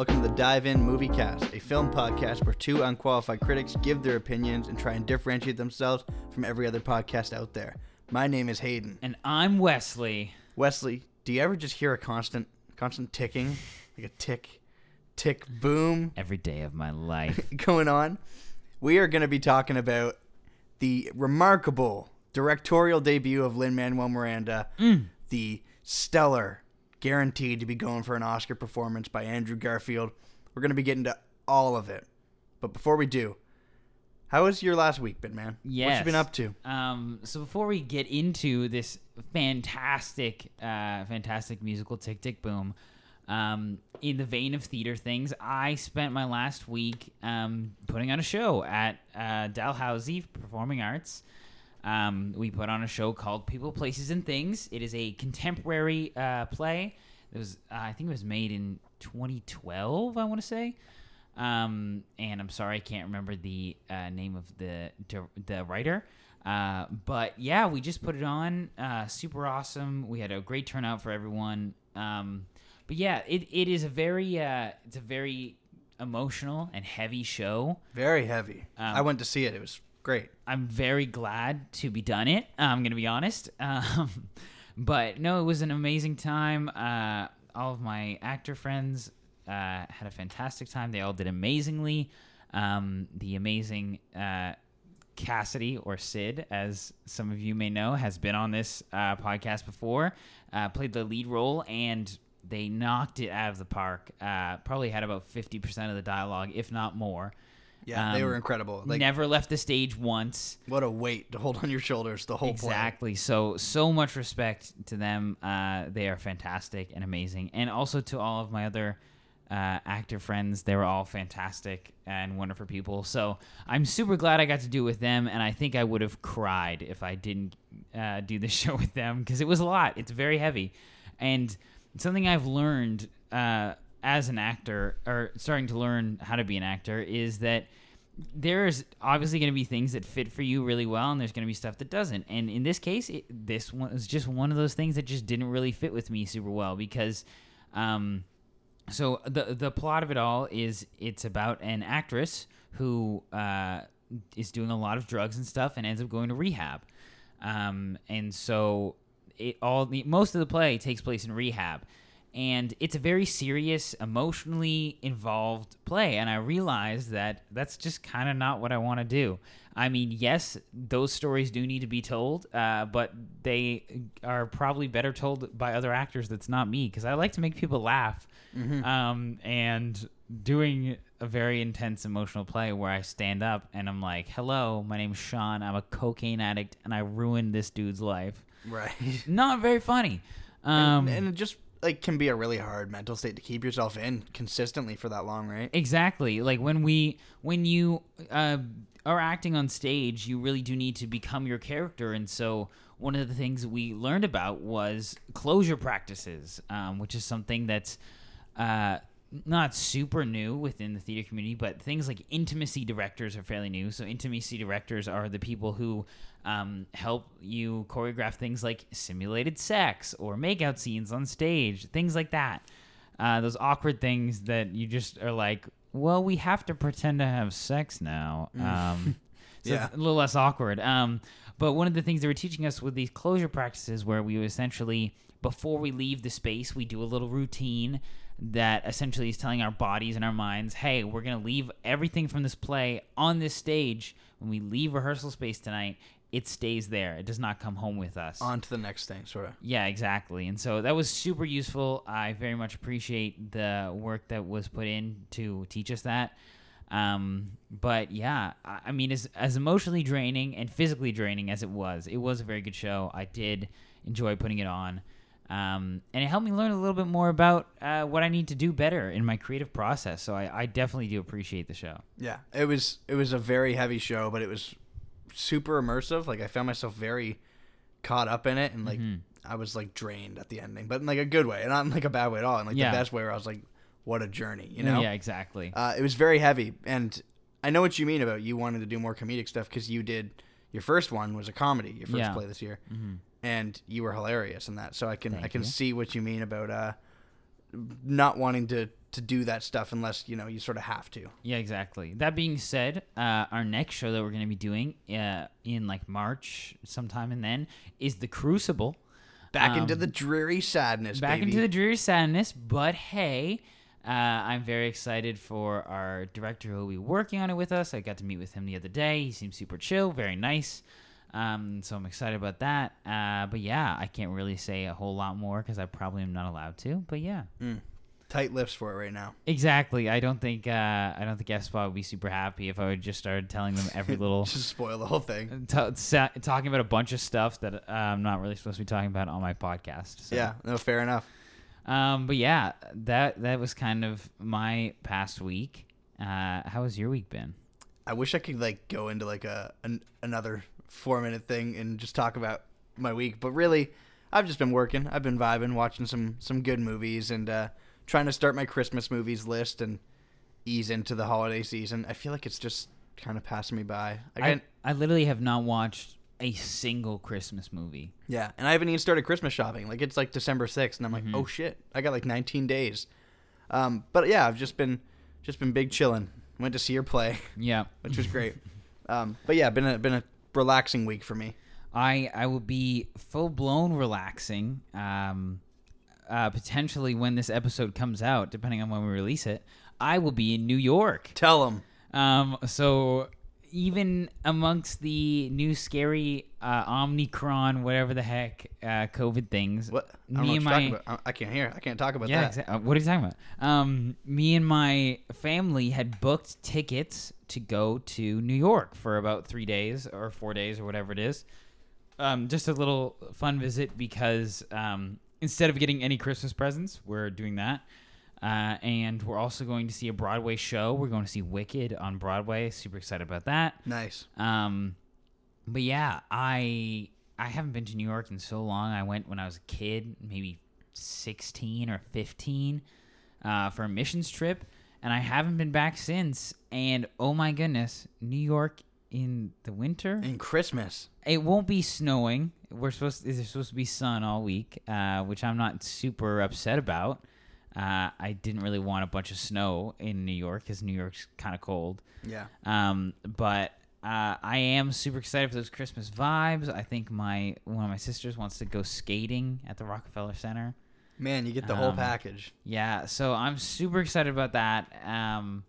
Welcome to the Dive In Movie Cast, a film podcast where two unqualified critics give their opinions and try and differentiate themselves from every other podcast out there. My name is Hayden. And I'm Wesley. Wesley, do you ever just hear a constant constant ticking? Like a tick, tick, boom Every day of my life. going on? We are going to be talking about the remarkable directorial debut of Lin Manuel Miranda, mm. the stellar, guaranteed to be going for an Oscar performance by Andrew Garfield. We're going to be getting to all of it. But before we do, how has your last week been, man? Yes. What you been up to? Um, so before we get into this fantastic, uh, fantastic musical Tick Tick Boom, um, in the vein of theater things, I spent my last week um, putting on a show at uh, Dalhousie Performing Arts. Um, we put on a show called People, Places, and Things. It is a contemporary uh, play. It was, uh, I think, it was made in 2012. I want to say. Um, and I'm sorry, I can't remember the uh, name of the the writer. Uh, but yeah, we just put it on. Uh, super awesome. We had a great turnout for everyone. Um, but yeah, it, it is a very uh, it's a very emotional and heavy show. Very heavy. Um, I went to see it. It was great. I'm very glad to be done it. I'm gonna be honest. Um, but no, it was an amazing time. Uh, all of my actor friends uh, had a fantastic time. They all did amazingly. Um, the amazing uh, Cassidy or Sid, as some of you may know, has been on this uh, podcast before. Uh, played the lead role and they knocked it out of the park. Uh, probably had about fifty percent of the dialogue, if not more. Yeah, they Um, were incredible. Like, Never left the stage once. what a weight to hold on your shoulders the whole play. Exactly. So so much respect to them. Uh, they are fantastic and amazing, and also to all of my other uh, actor friends. They were all fantastic and wonderful people. So I'm super glad I got to do it with them, and I think I would have cried if I didn't uh, do the show with them because it was a lot. It's very heavy, and something I've learned. Uh, as an actor, or starting to learn how to be an actor, is that there's obviously going to be things that fit for you really well, and there's going to be stuff that doesn't. And in this case, it, this one was just one of those things that just didn't really fit with me super well because, um, so the the plot of it all is it's about an actress who uh, is doing a lot of drugs and stuff and ends up going to rehab, um, and so it all the, most of the play takes place in rehab and it's a very serious emotionally involved play and i realized that that's just kind of not what i want to do. I mean yes those stories do need to be told uh, but they are probably better told by other actors that's not me because i like to make people laugh um, and doing a very intense emotional play where i stand up and i'm like hello my name's sean i'm a cocaine addict and i ruined this dude's life. Right. not very funny. Um, and, and just like can be a really hard mental state to keep yourself in consistently for that long, right? Exactly. Like when we when you uh, are acting on stage, you really do need to become your character, and so one of the things we learned about was closure practices, um, which is something that's uh, not super new within the theater community, but things like intimacy directors are fairly new. So intimacy directors are the people who um, help you choreograph things like simulated sex or makeout scenes on stage, things like that. Uh, those awkward things that you just are like, well, we have to pretend to have sex now. Um, so Yeah. it's a little less awkward. Um, but one of the things they were teaching us with these closure practices, where we essentially, before we leave the space, we do a little routine that essentially is telling our bodies and our minds, hey, we're going to leave everything from this play on this stage. When we leave rehearsal space tonight, it stays there. It does not come home with us. On to the next thing, sort of. Yeah, exactly. And so that was super useful. I very much appreciate the work that was put in to teach us that. Um, but yeah, I, I mean, as, as emotionally draining and physically draining as it was, it was a very good show. I did enjoy putting it on. Um, and it helped me learn a little bit more about uh, what I need to do better in my creative process. So I, I definitely do appreciate the show. Yeah, it was it was a very heavy show, but it was super immersive. Like I found myself very caught up in it, and like Mhm. I was like drained at the ending, but in like a good way, and not in like a bad way at all. In like Yeah. the best way, where I was like, "What a journey," you know? Yeah, exactly. Uh, it was very heavy, and I know what you mean about you wanting to do more comedic stuff because you did your first one was a comedy, your first Yeah. play this year, hmm and you were hilarious in that. So I can I can you. see what you mean about uh, not wanting to to do that stuff unless you know you sort of have to. Yeah, exactly. That being said, uh, our next show that we're going to be doing uh, in like March, sometime and then, is the Crucible. Back into Um, the dreary sadness. Back baby. into the dreary sadness, but hey, uh, I'm very excited for our director who will be working on it with us. I got to meet with him the other day. He seems super chill, very nice. Um, so I'm excited about that. Uh, but yeah, I can't really say a whole lot more because I probably am not allowed to. But yeah, tight lips for it right now. exactly. I don't think uh, I don't think Spot would be super happy if I would just started telling them every little Just spoil the whole thing. t- sa- talking about a bunch of stuff that uh, I'm not really supposed to be talking about on my podcast. So. Yeah, no, fair enough. Um, but yeah, that that was kind of my past week. Uh, how has your week been? I wish I could like go into like a an, another four minute thing and just talk about my week, but really, I've just been working. I've been vibing, watching some some good movies, and uh, trying to start my Christmas movies list and ease into the holiday season. I feel like it's just kind of passing me by. I, Again, I literally have not watched a single Christmas movie. yeah, and I haven't even started Christmas shopping. Like it's like December sixth, and I'm like, Mm-hmm. oh shit, I got like 19 days. Um, but yeah, I've just been just been big chilling. Went to see her play, Yeah, which was great. um, but yeah, been a been a relaxing week for me. I I will be full blown relaxing. Um, uh, potentially when this episode comes out, depending on when we release it, I will be in New York. Tell them. Um, so even amongst the new scary uh, Omicron, whatever the heck, uh, COVID things, What? I don't me and my you're talking about. I I can't hear. I can't talk about yeah, that. exactly. what are you talking about? Um, me and my family had booked tickets to go to New York for about three days or four days or whatever it is. Um, just a little fun visit because um, instead of getting any Christmas presents, we're doing that. Uh, and we're also going to see a Broadway show. We're going to see Wicked on Broadway. Super excited about that. Nice. Um, but yeah, I I haven't been to New York in so long. I went when I was a kid, maybe sixteen or fifteen, uh, for a missions trip, and I haven't been back since. And oh my goodness, New York in the winter. And Christmas. It won't be snowing. We're supposed there's supposed to be sun all week, uh, which I'm not super upset about. Uh, I didn't really want a bunch of snow in New York because New York's kind of cold. Yeah. Um, but uh, I am super excited for those Christmas vibes. I think my one of my sisters wants to go skating at the Rockefeller Center. Man, you get the whole Um, package. Yeah, so I'm super excited about that. Um,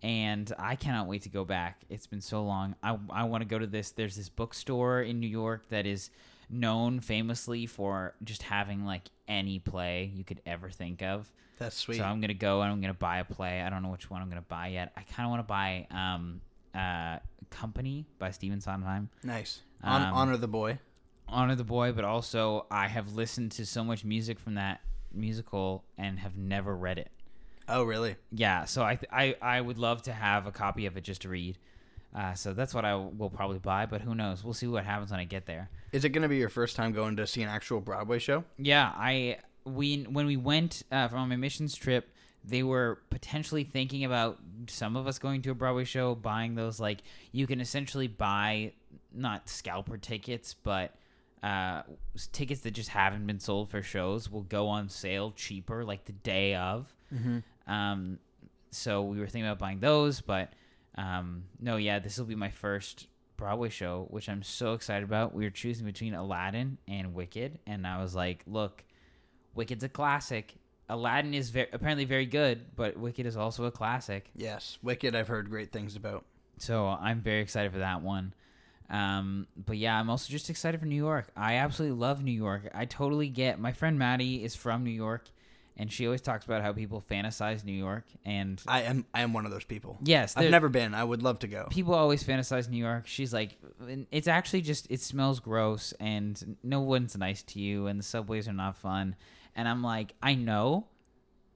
and I cannot wait to go back. It's been so long. I I want to go to this. There's this bookstore in New York that is known famously for just having like any play you could ever think of. That's sweet. So I'm gonna go and I'm gonna buy a play. I don't know which one I'm gonna buy yet. I kind of want to buy um uh Company by Stephen Sondheim. nice. Um, honor the boy. Honor the Boy, but also I have listened to so much music from that musical and have never read it. Oh, really? Yeah, so I th- I I would love to have a copy of it just to read. Uh, so that's what I will probably buy, but who knows? We'll see what happens when I get there. Is it going to be your first time going to see an actual Broadway show? Yeah, I we when we went uh, from my missions trip, they were potentially thinking about some of us going to a Broadway show, buying those like you can essentially buy not scalper tickets, but uh, tickets that just haven't been sold for shows will go on sale cheaper like the day of. Mm-hmm. Um, so we were thinking about buying those, but um, no, yeah, this will be my first Broadway show, which I'm so excited about. We were choosing between Aladdin and Wicked, and I was like, look, Wicked's a classic. Aladdin is apparently very good, but Wicked is also a classic. Yes. Wicked, I've heard great things about. So I'm very excited for that one. Um, but yeah, I'm also just excited for New York. I absolutely love New York. I totally get. My friend Maddie is from New York, and she always talks about how people fantasize New York. And I am I am one of those people. yes, I've never been. I would love to go. people always fantasize New York. She's like, it's actually just it smells gross, and no one's nice to you, and the subways are not fun. And I'm like, I know,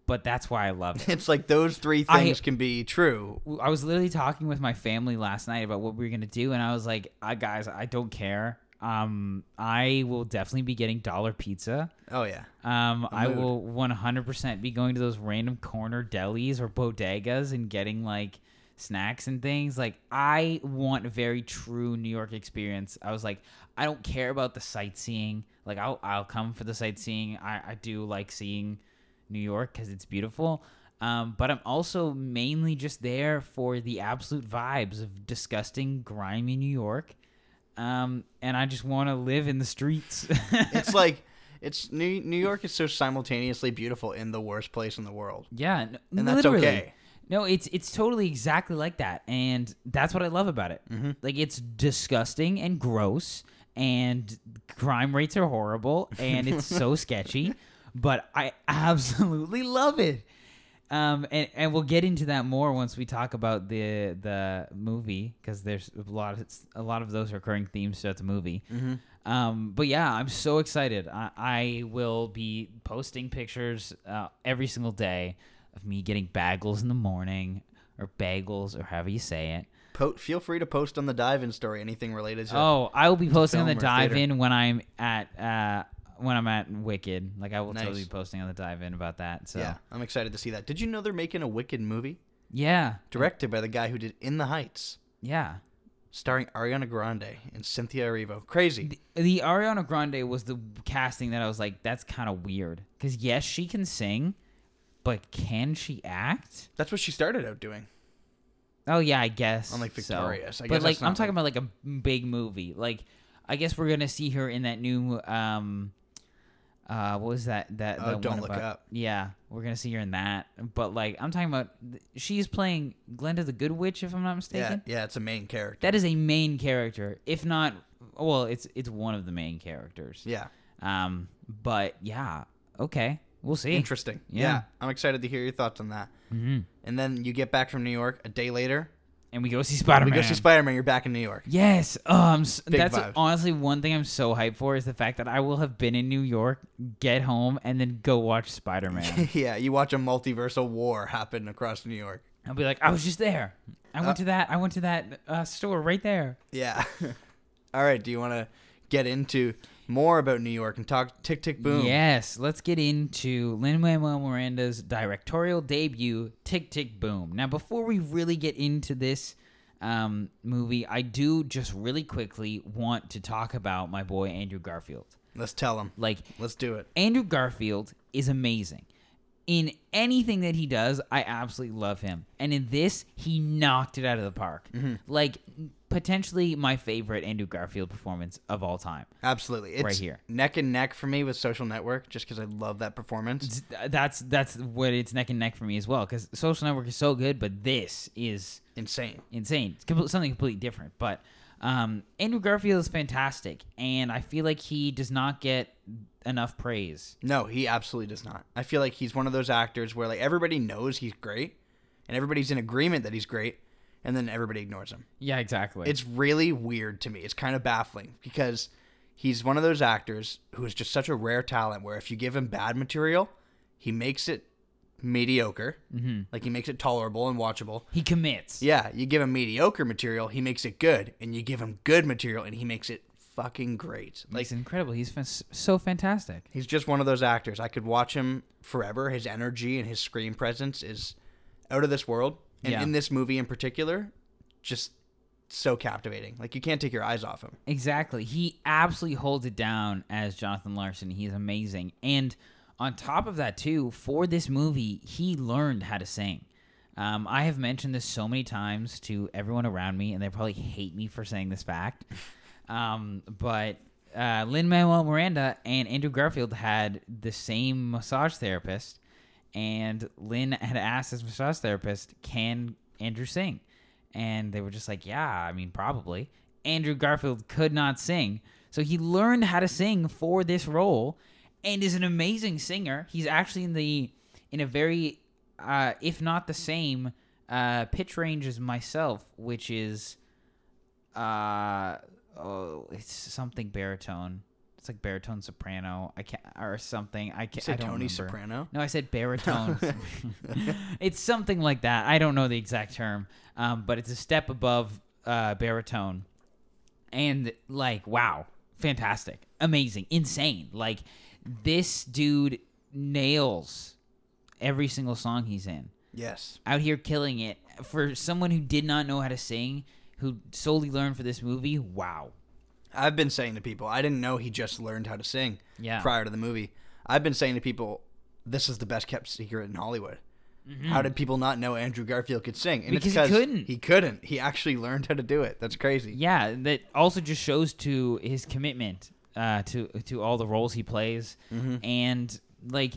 but that's why I love it. It's like those three I- things can be true. I was literally talking with my family last night about what we were gonna do, and I was like, I, "Guys, I don't care. Um, I will definitely be getting dollar pizza. Oh yeah. Um, I will 100% be going to those random corner delis or bodegas and getting like snacks and things. Like, I want a very true New York experience. I was like, I don't care about the sightseeing. Like, I'll I'll come for the sightseeing. I I do like seeing New York because it's beautiful. Um, but I'm also mainly just there for the absolute vibes of disgusting, grimy New York. Um, and I just want to live in the streets. It's like it's New New York is so simultaneously beautiful in the worst place in the world. yeah, n- And that's literally. okay. No, it's it's totally exactly like that, and that's what I love about it. Mm-hmm. Like it's disgusting and gross, and crime rates are horrible, and it's so sketchy, but I absolutely love it. Um, and, and we'll get into that more once we talk about the the movie because there's a lot of a lot of those recurring themes throughout the movie. Um, but yeah, I'm so excited. I, I will be posting pictures uh, every single day of me getting bagels in the morning or bagels or however you say it. Po- feel free to post on the dive-in story anything related to Oh, I will be posting on the dive in when I'm at uh when I'm at Wicked. Like I will Nice. totally be posting on the dive in about that. So Yeah, I'm excited to see that. Did you know they're making a Wicked movie yeah, directed by the guy who did In the Heights, yeah. starring Ariana Grande and Cynthia Erivo? Crazy. The, the Ariana Grande was the casting that I was like, that's kind of weird. Because yes, she can sing, but can she act? That's what she started out doing. Oh yeah, I guess. Unlike like Victorious. I guess but like I'm talking about like a big movie. Like I guess we're gonna see her in that new um uh what was that that, Oh, that Don't Look about- Up. Yeah, we're gonna see her in that. But like I'm talking about she's playing Glinda the Good Witch if I'm not mistaken. yeah, yeah, it's a main character. That is a main character, if not well, it's it's one of the main characters. Yeah, Um but yeah, okay. We'll see. interesting. Yeah. Yeah. I'm excited to hear your thoughts on that. hmm And then you get back from New York a day later. And we go see Spider-Man. We go see Spider Man. You're back in New York. Yes. Um. Big that's vibes. honestly one thing I'm so hyped for is the fact that I will have been in New York, get home, and then go watch Spider Man. yeah, you watch a multiversal war happen across New York. I'll be like, I was just there. I went Uh, to that. I went to that uh, store right there. Yeah. All right. Do you want to get into more about New York and talk Tick Tick Boom? Yes. Let's get into Lin Manuel Miranda's directorial debut, Tick Tick Boom. Now, before we really get into this um, movie, I do just really quickly want to talk about my boy Andrew Garfield. Let's tell him. Like, Let's do it. Andrew Garfield is amazing. In anything that he does, I absolutely love him. And in this, he knocked it out of the park. Mm-hmm. Like potentially my favorite Andrew Garfield performance of all time. Absolutely. It's Right here. neck and neck for me with Social Network just because I love that performance. It's- That's that's what it's neck and neck for me as well cuz Social Network is so good, but this is Insane. insane. It's something completely different. But um, Andrew Garfield is fantastic, and I feel like he does not get enough praise. No, he absolutely does not. I feel like he's one of those actors where like everybody knows he's great and everybody's in agreement that he's great and then everybody ignores him. Yeah, exactly. It's really weird to me. It's kind of baffling because he's one of those actors who is just such a rare talent where if you give him bad material, he makes it mediocre. Mm-hmm. Like he makes it tolerable and watchable. he commits. Yeah, you give him mediocre material, he makes it good, and you give him good material, and he makes it fucking great. Like He's incredible. He's fan- so fantastic. he's just one of those actors. I could watch him forever. His energy and his screen presence is out of this world, and Yeah. in this movie in particular, just so captivating. Like you can't take your eyes off him. Exactly. He absolutely holds it down as Jonathan Larson. He's amazing. And on top of that, too, for this movie, he learned how to sing. Um, I have mentioned this so many times to everyone around me, and they probably hate me for saying this fact. Um, but uh, Lin Manuel Miranda and Andrew Garfield had the same massage therapist, and Lin had asked his massage therapist, "Can Andrew sing?" And they were just like, "Yeah, I mean, probably." Andrew Garfield could not sing, so he learned how to sing for this role, and is an amazing singer. He's actually in the in a very, uh, if not the same, uh, pitch range as myself, which is, uh, oh, it's something baritone. It's like baritone soprano. I can't or something. I can't. said I don't Tony remember. Soprano. No, I said baritone. it's something like that. I don't know the exact term, um, but it's a step above uh, baritone. And like, wow, fantastic, amazing, insane. Like, this dude nails every single song he's in. Yes. Out here killing it for someone who did not know how to sing, who solely learned for this movie. Wow. I've been saying to people, I didn't know he just learned how to sing Yeah. prior to the movie. I've been saying to people, this is the best kept secret in Hollywood. How did people not know Andrew Garfield could sing? And Because it's he couldn't. He couldn't. He actually learned how to do it. That's crazy. Yeah, that also just shows to his commitment uh, to to all the roles he plays, and like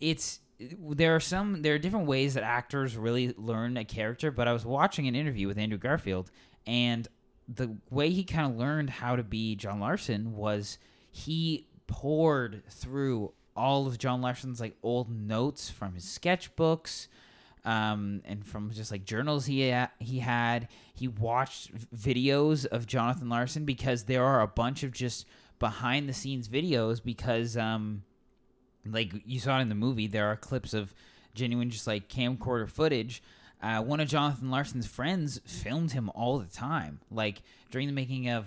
it's there are some there are different ways that actors really learn a character. But I was watching an interview with Andrew Garfield, and the way he kind of learned how to be John Larson was he pored through all of John Larson's like old notes from his sketchbooks um, and from just like journals he ha- he had. He watched videos of Jonathan Larson because there are a bunch of just behind the scenes videos because um, like you saw it in the movie, there are clips of genuine just like camcorder footage. Uh, one of Jonathan Larson's friends filmed him all the time, like during the making of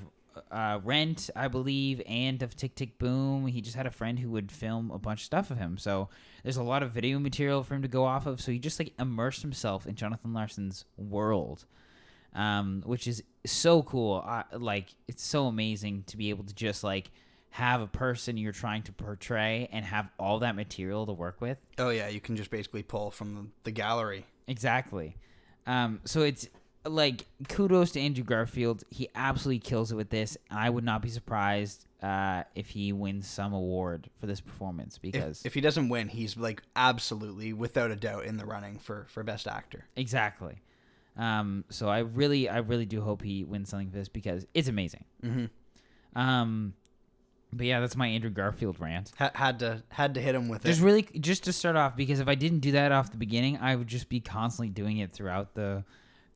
uh, Rent, I believe, and of Tick Tick Boom. He just had a friend who would film a bunch of stuff of him. So there's a lot of video material for him to go off of. So he just like immersed himself in Jonathan Larson's world, um, which is so cool. I, like it's so amazing to be able to just like have a person you're trying to portray and have all that material to work with. Oh yeah, you can just basically pull from the, gallery. Exactly. Um, so it's like kudos to Andrew Garfield. He absolutely kills it with this. I would not be surprised uh, if he wins some award for this performance because If, if he doesn't win, he's like absolutely, without a doubt, in the running for for best actor. exactly. Um, so I really, I really do hope he wins something for this because it's amazing. Mm-hmm. Um, but yeah, that's my Andrew Garfield rant. Ha- had to had to hit him with Just it. Just really, just to start off, because if I didn't do that off the beginning, I would just be constantly doing it throughout the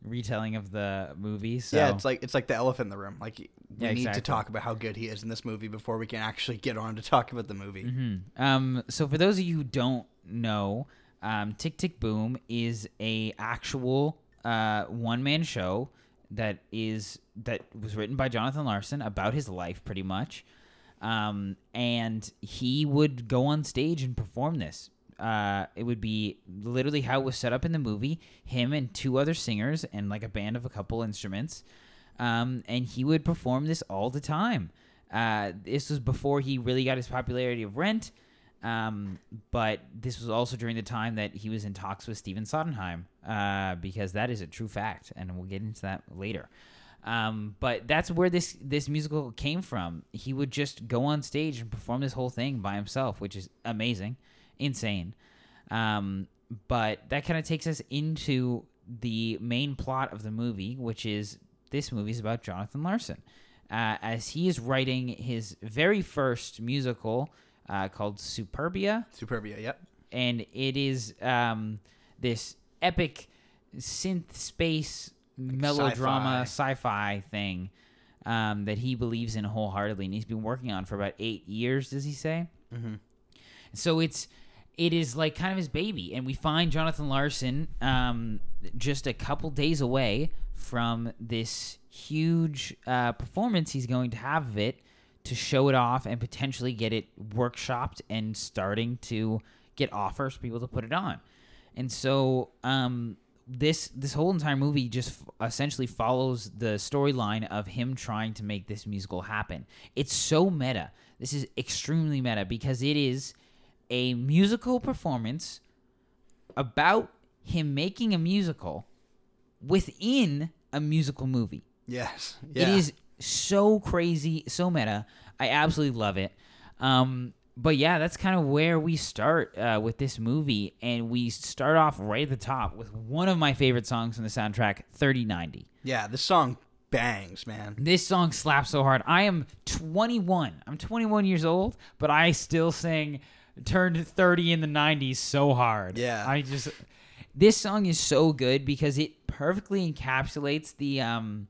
retelling of the movie. So Yeah, it's like it's like the elephant in the room. Like we Yeah, need exactly. to talk about how good he is in this movie before we can actually get on to talk about the movie. hmm Um, so for those of you who don't know, um, Tick Tick Boom is a actual uh, one man show that is that was written by Jonathan Larson about his life, pretty much. Um, and he would go on stage and perform this. Uh, it would be literally how it was set up in the movie. Him and two other singers and like a band of a couple instruments. Um, and he would perform this all the time. Uh, this was before he really got his popularity of Rent. Um, but this was also during the time that he was in talks with Stephen Sondheim, uh, because that is a true fact, and we'll get into that later. Um, but that's where this this musical came from. He would just go on stage and perform this whole thing by himself, which is amazing, insane. Um, but that kind of takes us into the main plot of the movie, which is this movie is about Jonathan Larson, uh, as he is writing his very first musical uh, called Superbia Superbia, yep. and it is um, this epic synth space melodrama sci-fi, thing um, that he believes in wholeheartedly, and he's been working on for about eight years. Does he say? Mm-hmm. So it's it is like kind of his baby, and we find Jonathan Larson um, just a couple days away from this huge uh, performance he's going to have of it to show it off and potentially get it workshopped and starting to get offers for people to put it on. And so um, this this whole entire movie just f- essentially follows the storyline of him trying to make this musical happen. It's so meta. This is extremely meta because it is a musical performance about him making a musical within a musical movie. Yes. Yeah. It is so crazy, so meta. I absolutely love it. Um, but yeah, that's kind of where we start uh, with this movie, and we start off right at the top with one of my favorite songs from the soundtrack, "3090." Yeah, this song bangs, man. This song slaps so hard. I am 21. I'm 21 years old, but I still sing turned 30 in the 90s so hard. Yeah. I just this song is so good because it perfectly encapsulates the um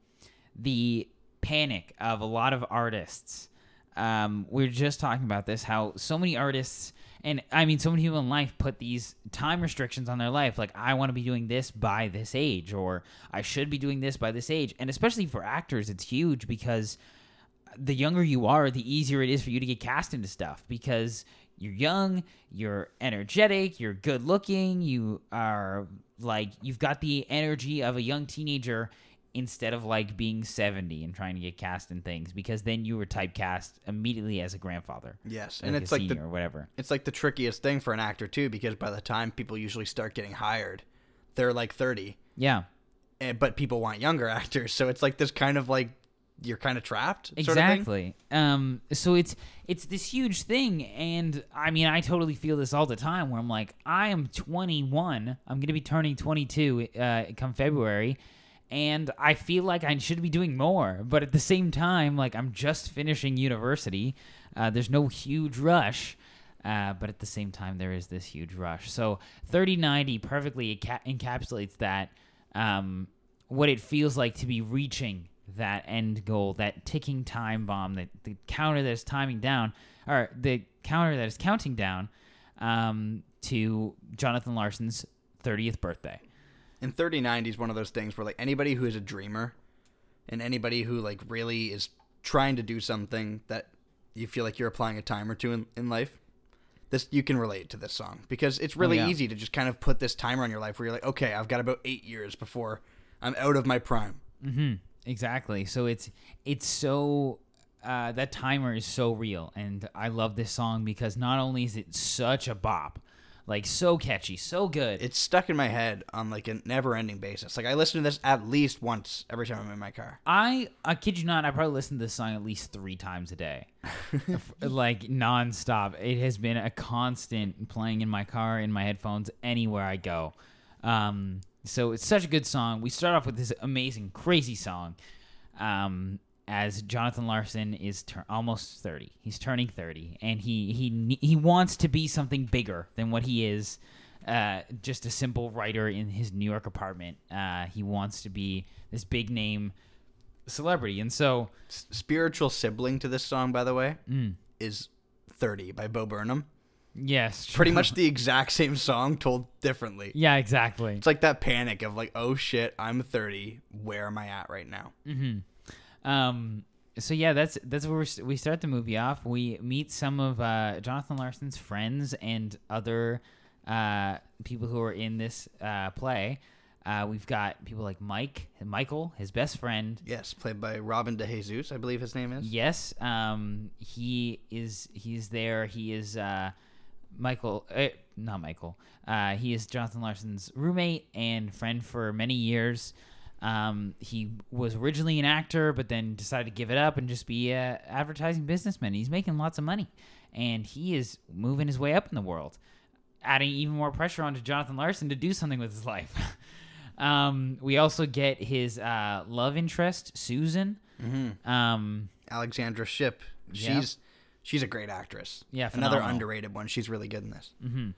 the panic of a lot of artists. Um, we are just talking about this how so many artists and I mean so many people in life put these time restrictions on their life like I want to be doing this by this age or I should be doing this by this age. And especially for actors it's huge because the younger you are, the easier it is for you to get cast into stuff because you're young, you're energetic, you're good looking, you are like you've got the energy of a young teenager instead of like being 70 and trying to get cast in things because then you were typecast immediately as a grandfather. Yes, and it's like senior the or whatever. it's like the trickiest thing for an actor too, because by the time people usually start getting hired, they're like thirty, Yeah. and, but people want younger actors, so it's like this kind of like you're kind of trapped. Sort Of thing. Exactly. Um, so it's it's this huge thing, and I mean, I totally feel this all the time. Where I'm like, I am 21. I'm gonna be turning 22 uh, come February, and I feel like I should be doing more. But at the same time, like I'm just finishing university. Uh, there's no huge rush. Uh, but at the same time, there is this huge rush. So 3090 perfectly enca- encapsulates that, um, what it feels like to be reaching that end goal, that ticking time bomb, that the counter that is timing down, or the counter that is counting down um, to Jonathan Larson's 30th birthday. And 3090 is one of those things where like anybody who is a dreamer, and anybody who like really is trying to do something that you feel like you're applying a time or two in, in life. This you can relate to this song because it's really yeah. easy to just kind of put this timer on your life where you're like, okay, I've got about eight years before I'm out of my prime. Mm-hmm. Exactly. So it's it's so uh, that timer is so real, and I love this song because not only is it such a bop, like so catchy, so good. It's stuck in my head on like a never-ending basis. Like I listen to this at least once every time I'm in my car. I I kid you not, I probably listen to this song at least three times a day, like nonstop. It has been a constant playing in my car, in my headphones, anywhere I go. Um, so it's such a good song. We start off with this amazing, crazy song. Um, as Jonathan Larson is tur- almost thirty, he's turning thirty, and he he he wants to be something bigger than what he is. Uh, just a simple writer in his New York apartment. Uh, he wants to be this big name celebrity, and so spiritual sibling to this song, by the way, mm, is 30 by Bo Burnham. yes, Pretty much the exact same song told differently. yeah, exactly. It's like that panic of like, oh shit, I'm 30. Where am I at right now? Mm-hmm. Um. So yeah, that's that's where we start the movie off. We meet some of uh, Jonathan Larson's friends and other uh, people who are in this uh, play. Uh, we've got people like Mike, Michael, his best friend. Yes, played by Robin DeJesus, I believe his name is. Yes, um, he is. He's there. He is uh, Michael. Eh, not Michael. Uh, he is Jonathan Larson's roommate and friend for many years. Um, he was originally an actor, but then decided to give it up and just be a advertising businessman. He's making lots of money, and he is moving his way up in the world, adding even more pressure onto Jonathan Larson to do something with his life. um, we also get his uh, love interest, Susan. Mm-hmm. Um, Alexandra Shipp. Yeah. She's she's a great actress. Yeah, Another underrated one. She's really good in this. hmm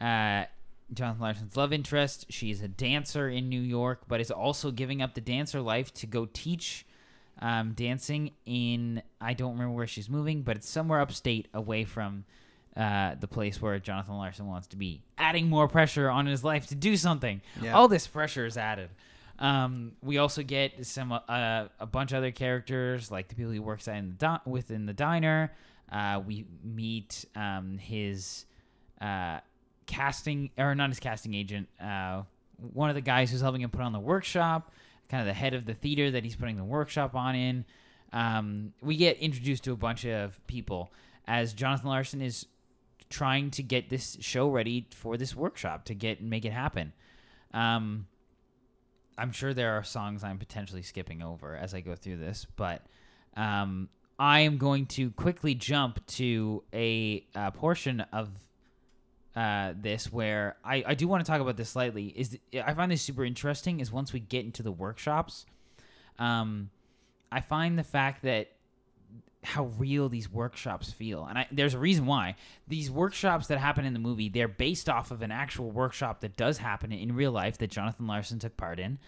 Uh, Jonathan Larson's love interest. She's a dancer in New York, but is also giving up the dancer life to go teach um, dancing in. I don't remember where she's moving, but it's somewhere upstate, away from uh, the place where Jonathan Larson wants to be. Adding more pressure on his life to do something. Yeah. All this pressure is added. Um, we also get some uh, a bunch of other characters, like the people he works at in the di- within the diner. Uh, we meet um, his uh, casting, or not his casting agent, uh, one of the guys who's helping him put on the workshop, kind of the head of the theater that he's putting the workshop on in. Um, we get introduced to a bunch of people as Jonathan Larson is trying to get this show ready for this workshop to get and make it happen. Um, I'm sure there are songs I'm potentially skipping over as I go through this, but um, I am going to quickly jump to a, uh portion of uh, this where I, I do want to talk about this slightly. Is I find this super interesting. Is once we get into the workshops, um, I find the fact that how real these workshops feel, and I, there's a reason why these workshops that happen in the movie they're based off of an actual workshop that does happen in real life that Jonathan Larson took part in,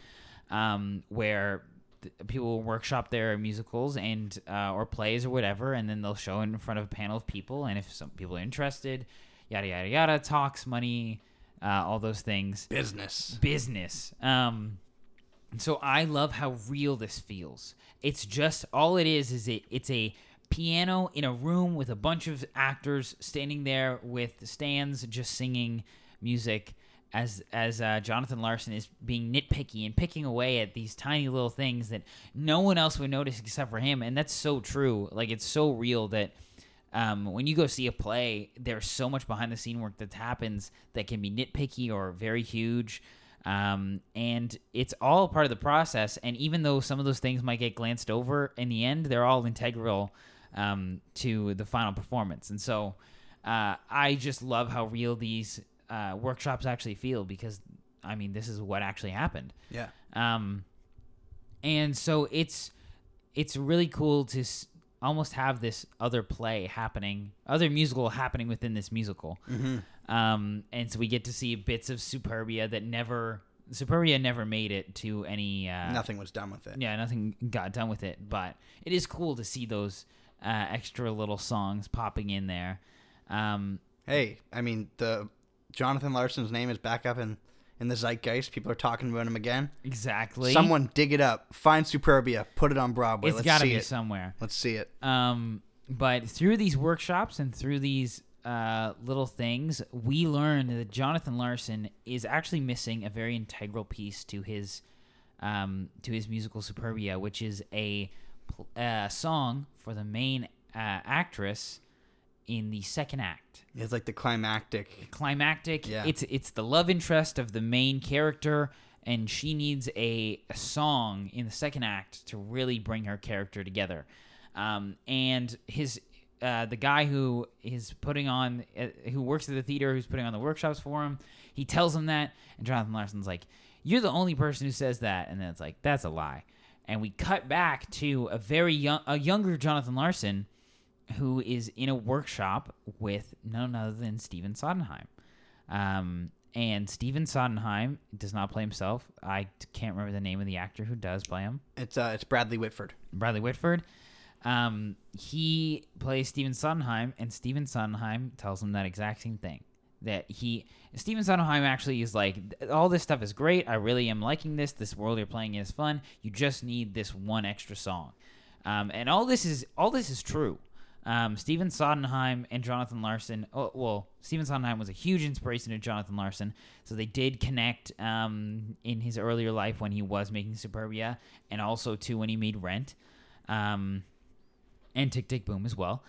um, where th- people workshop their musicals and uh, or plays or whatever, and then they'll show in front of a panel of people, and if some people are interested, yada yada yada, talks, money, uh, all those things Business. business. Um, so I love how real this feels. It's just all it is is it it's a piano in a room with a bunch of actors standing there with stands just singing music as as uh, Jonathan Larson is being nitpicky and picking away at these tiny little things that no one else would notice except for him, and that's so true. Like it's so real that um, when you go see a play, there's so much behind the scene work that happens that can be nitpicky or very huge. Um, and it's all part of the process. And even though some of those things might get glanced over in the end, they're all integral um, to the final performance. And so uh, I just love how real these uh, workshops actually feel because, I mean, this is what actually happened. Yeah. Um, and so it's it's really cool to almost have this other play happening, other musical happening within this musical. Um, and so we get to see bits of Superbia that never Superbia never made it to any uh, Nothing was done with it. yeah, nothing got done with it, but it is cool to see those uh, extra little songs popping in there. Um, Hey, I mean the Jonathan Larson's name is back up in in the zeitgeist. People are talking about him again. exactly. Someone dig it up. Find Superbia. Put it on Broadway. it's Let's got to see be it. somewhere. Let's see it. Um, but through these workshops and through these uh, little things, we learn that Jonathan Larson is actually missing a very integral piece to his um, to his musical Superbia, which is a pl- uh, song for the main uh, actress in the second act It's like the climactic. climactic. Yeah. It's it's the love interest of the main character, and she needs a, a song in the second act to really bring her character together. Um, and his uh, the guy who is putting on uh, who works at the theater who's putting on the workshops for him, he tells him that, and Jonathan Larson's like, "You're the only person who says that," and then it's like, "That's a lie." And we cut back to a very young, a younger Jonathan Larson who is in a workshop with none other than Stephen Sondheim. Um, and Stephen Sondheim does not play himself. I can't remember the name of the actor who does play him. It's uh, it's Bradley Whitford. Bradley Whitford. Um, he plays Stephen Sondheim, and Stephen Sondheim tells him that exact same thing. That he, Stephen Sondheim actually is like, all this stuff is great. I really am liking this. This world you're playing is fun. You just need this one extra song. Um, and all this is all this is true. Um, Stephen Sondheim and Jonathan Larson. Oh, well, Stephen Sondheim was a huge inspiration to Jonathan Larson, so they did connect um, in his earlier life when he was making Superbia, and also too when he made Rent, um, and Tick Tick Boom as well.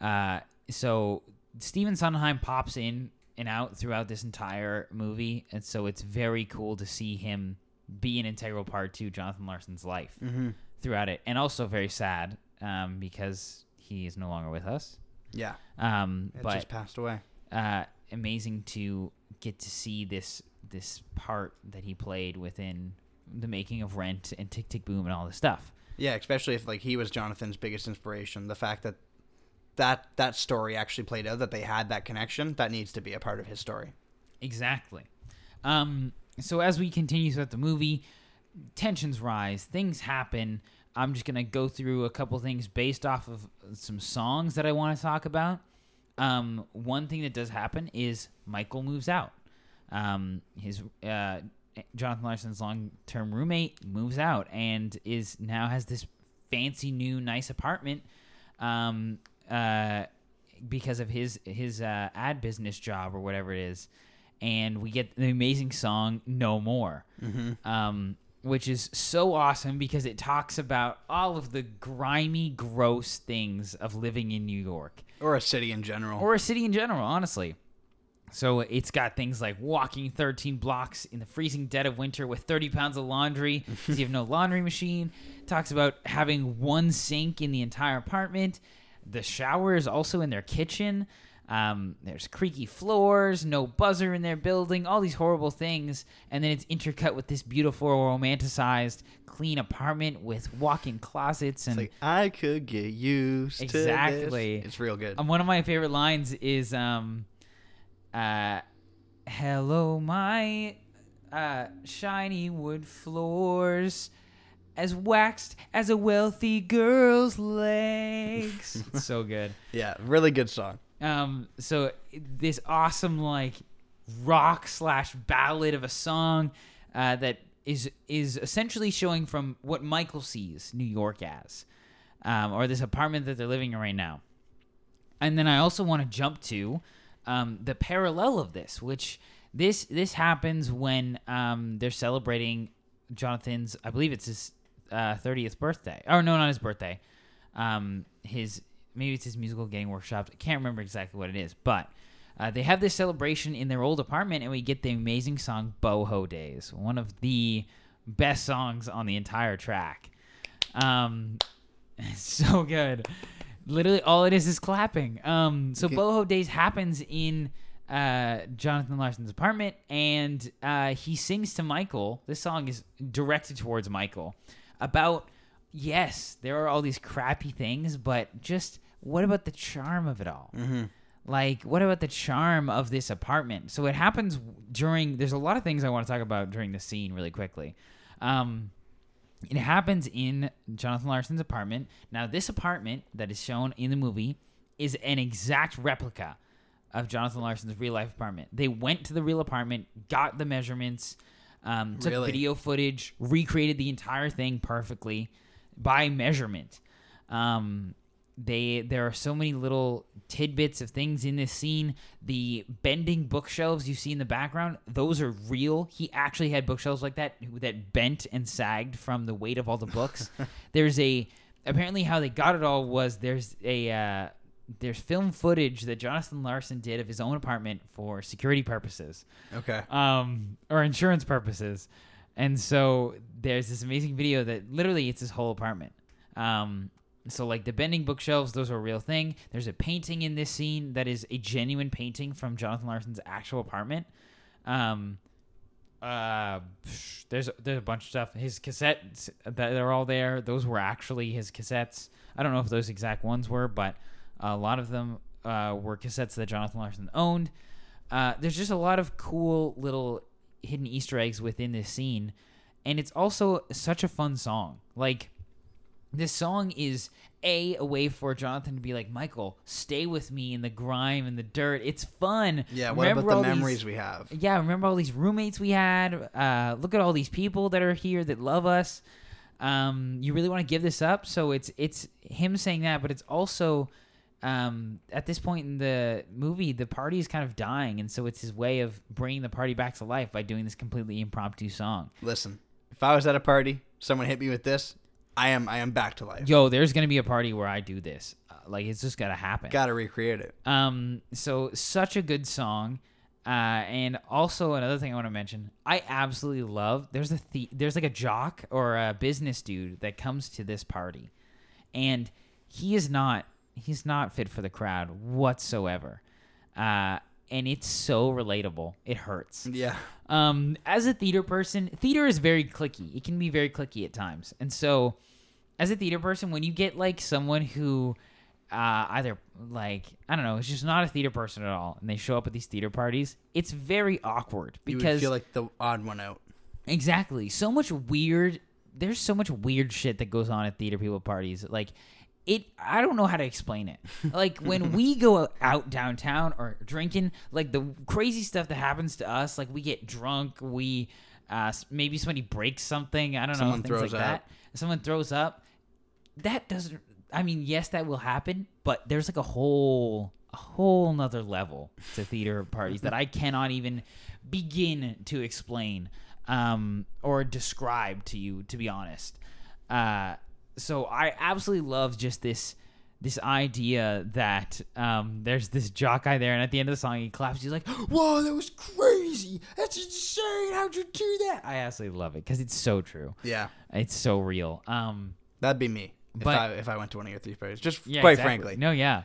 Uh, so Stephen Sondheim pops in and out throughout this entire movie, and so it's very cool to see him be an integral part to Jonathan Larson's life Mm-hmm. throughout it, and also very sad um, because he is no longer with us. Yeah, Um, it but just passed away. uh, amazing to get to see this this part that he played within the making of Rent and Tick Tick Boom and all this stuff. Yeah, especially if like he was Jonathan's biggest inspiration. The fact that that that story actually played out, that they had that connection, that needs to be a part of his story. Exactly. Um, so as we continue throughout the movie, tensions rise, things happen. I'm just gonna go through a couple things based off of some songs that I want to talk about. Um, one thing that does happen is Michael moves out. Um, his uh, Jonathan Larson's long-term roommate moves out and is now has this fancy new nice apartment. Um, uh, because of his his uh, ad business job or whatever it is, and we get the amazing song "No More," um, which is so awesome because it talks about all of the grimy, gross things of living in New York Or a city in general. or a city in general, honestly. So it's got things like walking 13 blocks in the freezing dead of winter with 30 pounds of laundry because you have no laundry machine. Talks about having one sink in the entire apartment. The shower is also in their kitchen. Um, there's creaky floors, no buzzer in their building, all these horrible things. And then it's intercut with this beautiful, romanticized, clean apartment with walk in closets and It's like I could get used Exactly. It's real good. um, one of my favorite lines is um uh hello my uh shiny wood floors as waxed as a wealthy girl's legs so good yeah, really good song. Um so this awesome like rock slash ballad of a song uh, that is is essentially showing from what michael sees new york as um, or this apartment that they're living in right now and then i also want to jump to um, the parallel of this which This this happens when um they're celebrating Jonathan's. I believe it's his uh, thirtieth birthday. Oh no, not his birthday. Um, his maybe it's his musical getting workshopped. I can't remember exactly what it is, but. Uh, they have this celebration in their old apartment, and we get the amazing song "Boho Days," one of the best songs on the entire track. Um, it's so good. Literally, all it is is clapping. Um, so Okay. Boho Days happens in uh, Jonathan Larson's apartment, and uh, he sings to Michael. This song is directed towards Michael about yes, there are all these crappy things, but just what about the charm of it all? Mm-hmm. Like, what about the charm of this apartment? So it happens during. There's a lot of things I want to talk about during the scene, really quickly. Um, it happens in Jonathan Larson's apartment. Now, this apartment that is shown in the movie is an exact replica of Jonathan Larson's real life apartment. They went to the real apartment, got the measurements, um, took Really? video footage, recreated the entire thing perfectly by measurement. Um, they there are so many little tidbits of things in this scene. The bending bookshelves you see in the background, those are real. He actually had bookshelves like that that bent and sagged from the weight of all the books. there's a apparently how they got it all was there's a uh, there's film footage that Jonathan Larson did of his own apartment for security purposes Okay. um, or insurance purposes. And so there's this amazing video that literally it's his whole apartment. Um, so like the bending bookshelves, those are a real thing. There's a painting in this scene that is a genuine painting from Jonathan Larson's actual apartment. Um, uh, there's there's a bunch of stuff. His cassettes that they're all there. Those were actually his cassettes. I don't know if those exact ones were, but a lot of them uh, were cassettes that Jonathan Larson owned. Uh, there's just a lot of cool little hidden Easter eggs within this scene, and it's also such a fun song. Like this song is a a way for Jonathan to be like Michael, stay with me in the grime and the dirt. It's fun. Yeah. What Remember about the these- memories we have? yeah, remember all these roommates we had. Uh, look at all these people that are here that love us. Um, you really want to give this up? So it's it's him saying that, but it's also um, at this point in the movie, the party is kind of dying, and so it's his way of bringing the party back to life by doing this completely impromptu song. Listen, if I was at a party, someone hit me with this, I am I am back to life. Yo, there's gonna be a party where I do this. Uh, like it's just gotta happen. Got to recreate it. Um, so such a good song. Uh, and also another thing I want to mention, I absolutely love. There's a the- there's like a jock or a business dude that comes to this party, and he is not he's not fit for the crowd whatsoever. Uh, and it's so relatable. It hurts. Yeah. Um, as a theater person, theater is very cliquey. It can be very cliquey at times. And so, as a theater person, when you get like someone who uh, either like I don't know, it's just not a theater person at all, and they show up at these theater parties, it's very awkward because You feel like the odd one out. Exactly. So much weird. There's so much weird shit that goes on at theater people parties. Like it. I don't know how to explain it. Like when we go out downtown or drinking, like the crazy stuff that happens to us. Like we get drunk. We uh, maybe somebody breaks something. I don't Someone know. Things like throws that. Someone throws up. That doesn't. I mean, yes, that will happen, but there's like a whole a whole nother level to theater parties that I cannot even begin to explain um, or describe to you, to be honest. Uh, so I absolutely love just this this idea that um, there's this jock guy there, and at the end of the song, he claps. He's like, "Whoa, that was crazy! That's insane! How'd you do that?" I absolutely love it because it's so true. Yeah. It's so real. Um, That'd be me if But- I if I went to one of your three parties. Just yeah, quite exactly. frankly. No, yeah.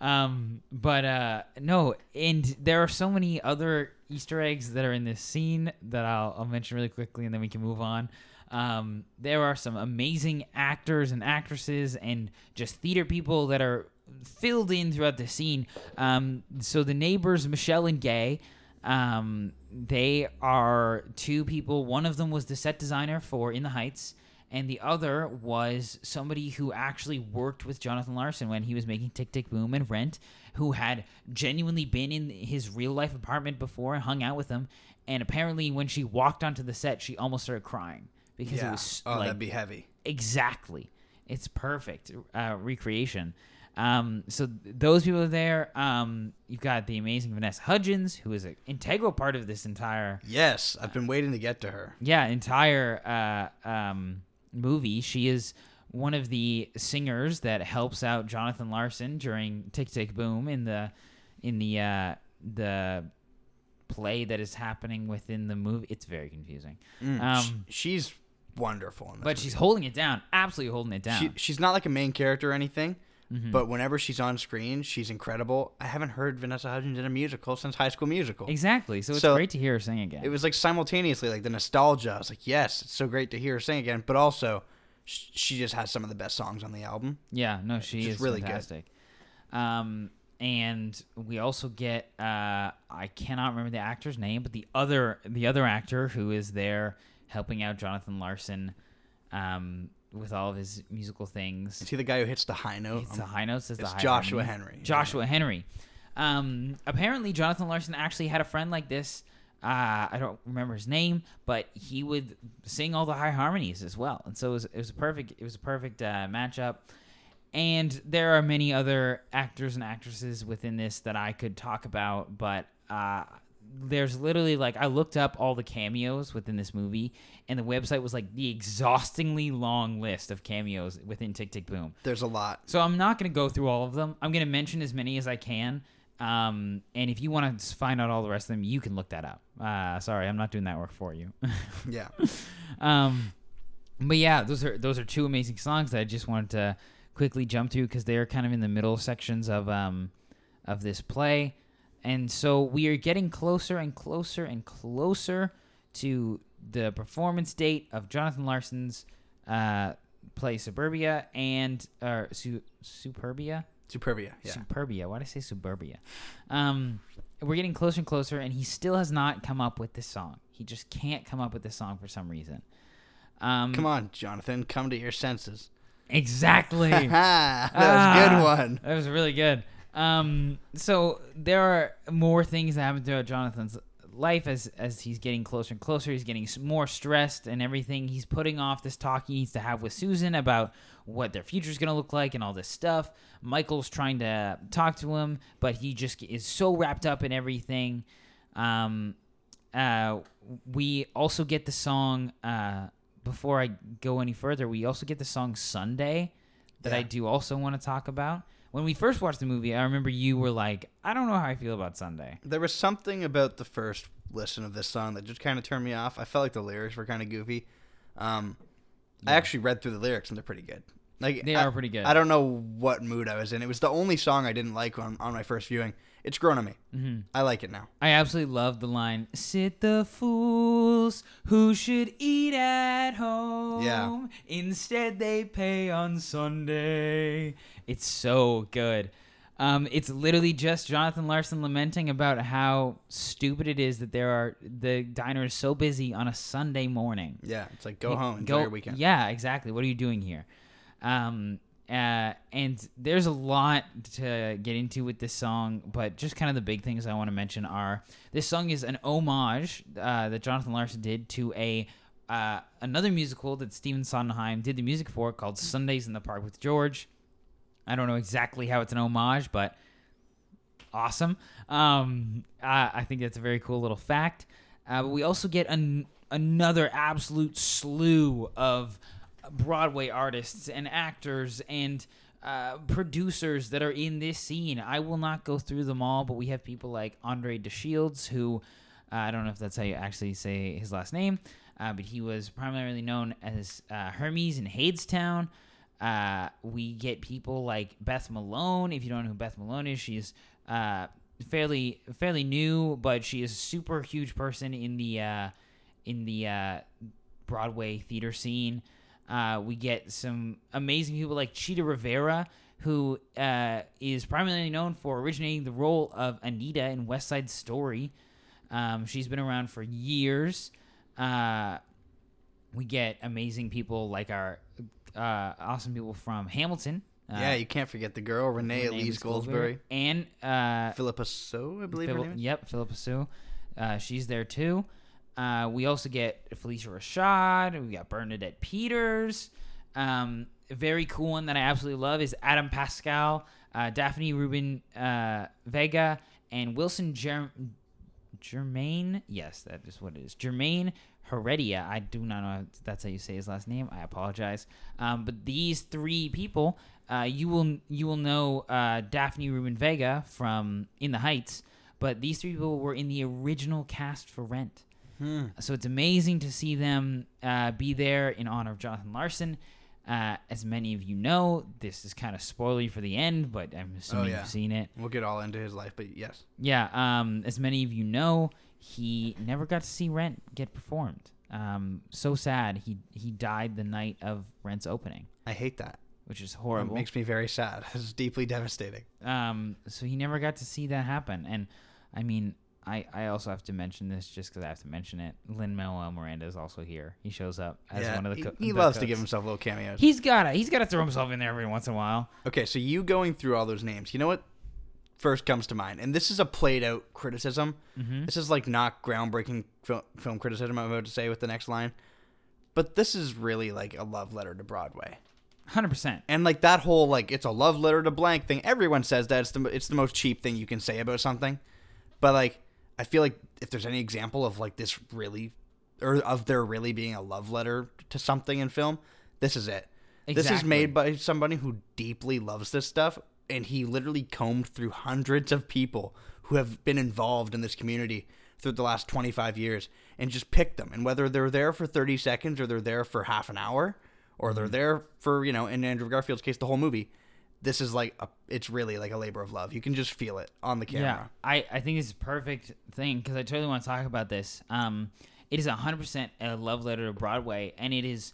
Um, but uh, no, and there are so many other Easter eggs that are in this scene that I'll, I'll mention really quickly, and then we can move on. Um, there are some amazing actors and actresses, and just theater people that are filled in throughout the scene. Um, so the neighbors, Michelle and Gay, um, they are two people. One of them was the set designer for In the Heights, and the other was somebody who actually worked with Jonathan Larson when he was making Tick Tick Boom and Rent, who had genuinely been in his real life apartment before and hung out with him. And apparently, when she walked onto the set, she almost started crying because it was oh, like that'd be heavy. exactly It's perfect uh, recreation. Um, so th- those people are there. Um, you've got the amazing Vanessa Hudgens, who is an integral part of this entire Yes, I've been waiting to get to her. yeah entire uh, um, movie. She is one of the singers that helps out Jonathan Larson during Tick Tick Boom in the in the uh, the play that is happening within the movie. It's very confusing, Mm, Um, she's wonderful. But she's holding it down, absolutely holding it down. She, she's not like a main character or anything, Mhm. but whenever she's on screen, she's incredible. I haven't heard Vanessa Hudgens in a musical since High School Musical. exactly. So it's So, great to hear her sing again. It was like simultaneously like the nostalgia. I was like, yes, it's so great to hear her sing again, but also sh- she just has some of the best songs on the album. Yeah, no, she She's is really good. Um, and we also get uh, I cannot remember the actor's name, but the other the other actor who is there helping out Jonathan Larson um, with all of his musical things. Is he the guy who hits the high note? It's the high notes. It's, the high Joshua. Henry. Joshua Henry. Um, apparently, Jonathan Larson actually had a friend like this. Uh, I don't remember his name, but he would sing all the high harmonies as well, and so it was, it was a perfect. It was a perfect uh, matchup. And there are many other actors and actresses within this that I could talk about, but uh, there's literally like I looked up all the cameos within this movie, and the website was like the exhaustingly long list of cameos within Tick Tick Boom. There's a lot. So I'm not going to go through all of them. I'm going to mention as many as I can. Um, and if you want to find out all the rest of them, you can look that up. Uh, sorry, I'm not doing that work for you. Yeah. um, but yeah, those are those are two amazing songs that I just wanted to quickly jump through because they are kind of in the middle sections of um of this play, and so we are getting closer and closer and closer to the performance date of Jonathan Larson's uh, play Suburbia and or Su- Superbia. Superbia. Yeah. Superbia. Why did I say Suburbia? Um, we're getting closer and closer, and he still has not come up with this song. He just can't come up with this song for some reason. Um, Come on, Jonathan, come to your senses. Exactly. that was a Ah, good one. That was really good. Um, so there are more things that happen throughout Jonathan's life as as he's getting closer and closer. He's getting more stressed and everything. He's putting off this talk he needs to have with Susan about what their future is gonna look like and all this stuff. Michael's trying to talk to him, but he just is so wrapped up in everything. Um, uh, we also get the song. Uh, before I go any further, we also get the song Sunday that I do also want to talk about. When we first watched the movie, I remember you were like, I don't know how I feel about Sunday. There was something about the first listen of this song that just kind of turned me off. I felt like the lyrics were kind of goofy. Um, I actually read through the lyrics and they're pretty good. Like They I- are pretty good. I don't know what mood I was in. It was the only song I didn't like on, on my first viewing. It's grown on me. hmm I like it now. I absolutely love the line, Sit the fools who should eat at home. Yeah. Instead, they pay on Sunday. It's so good. Um, it's literally just Jonathan Larson lamenting about how stupid it is that there are the diner is so busy on a Sunday morning. Yeah, it's like go home, enjoy go- your weekend. Yeah, exactly. What are you doing here? Um, uh, and there's a lot to get into with this song, but just kind of the big things I want to mention are this song is an homage uh, that Jonathan Larson did to a uh, another musical that Stephen Sondheim did the music for called Sundays in the Park with George. I don't know exactly how it's an homage, but awesome. Um, I, I think that's a very cool little fact. Uh, but we also get an, another absolute slew of Broadway artists and actors and uh, producers that are in this scene. I will not go through them all, but we have people like Andre DeShields, who uh, I don't know if that's how you actually say his last name, uh, but he was primarily known as uh, Hermes in Hadestown. Uh, we get people like Beth Malone. If you don't know who Beth Malone is, she's uh, fairly fairly new, but she is a super huge person in the uh, in the uh, Broadway theater scene. Uh, we get some amazing people like Chita Rivera, who uh, is primarily known for originating the role of Anita in West Side Story. Um, she's been around for years. We get amazing people like our uh, awesome people from Hamilton. Uh, yeah, you can't forget the girl Renee Renee Elise Goldsberry. And uh, Phillipa Soo, I believe her name. is. Yep, Phillipa Soo. Uh, she's there too. Uh, we also get Phylicia Rashad. We got Bernadette Peters. Um, a very cool one that I absolutely love is Adam Pascal, uh, Daphne Rubin uh, Vega, and Wilson Jer- Jermaine. Yes, that is what it is. Jermaine Heredia. I do not know if that's how you say his last name. I apologize. Um, but these three people, uh, you will you will know uh, Daphne Rubin Vega from In the Heights, but these three people were in the original cast for Rent. So it's amazing to see them uh, be there in honor of Jonathan Larson. Uh, as many of you know, this is kind of spoilery for the end, but I'm assuming yeah. you've seen it. We'll get all into his life, but yes. Yeah, um, as many of you know, he never got to see Rent get performed. Um, so sad. He he died the night of Rent's opening, I hate that. which is It horrible. makes me very sad. It's deeply devastating. Um, so he never got to see that happen. And I mean, I, I also have to mention this just because I have to mention it. Lin Manuel Miranda is also here. He shows up as yeah, one of the. he, Co- he the loves to cooks. give himself little cameos. He's gotta he's gotta throw himself in there every once in a while. Okay, so you going through all those names, you know what first comes to mind? And this is a played out criticism. Mm-hmm. This is like not groundbreaking fil- film criticism, I'm about to say with the next line. But this is really like a love letter to Broadway. Hundred percent. And like that whole like it's a love letter to blank thing. Everyone says that it's the it's the most cheap thing you can say about something. But like I feel like if there's any example of like this really or of there really being a love letter to something in film, this is it. This is made by somebody who deeply loves this stuff and he literally combed through hundreds of people who have been involved in this community through the last 25 years and just picked them and whether they're there for 30 seconds or they're there for half an hour or they're there for you know in andrew garfield's case the whole movie this is like a, it's really like a labor of love you can just feel it on the camera. Yeah, I, I think this is a perfect thing because I totally want to talk about this. Um, it is 100% a love letter to Broadway, and it is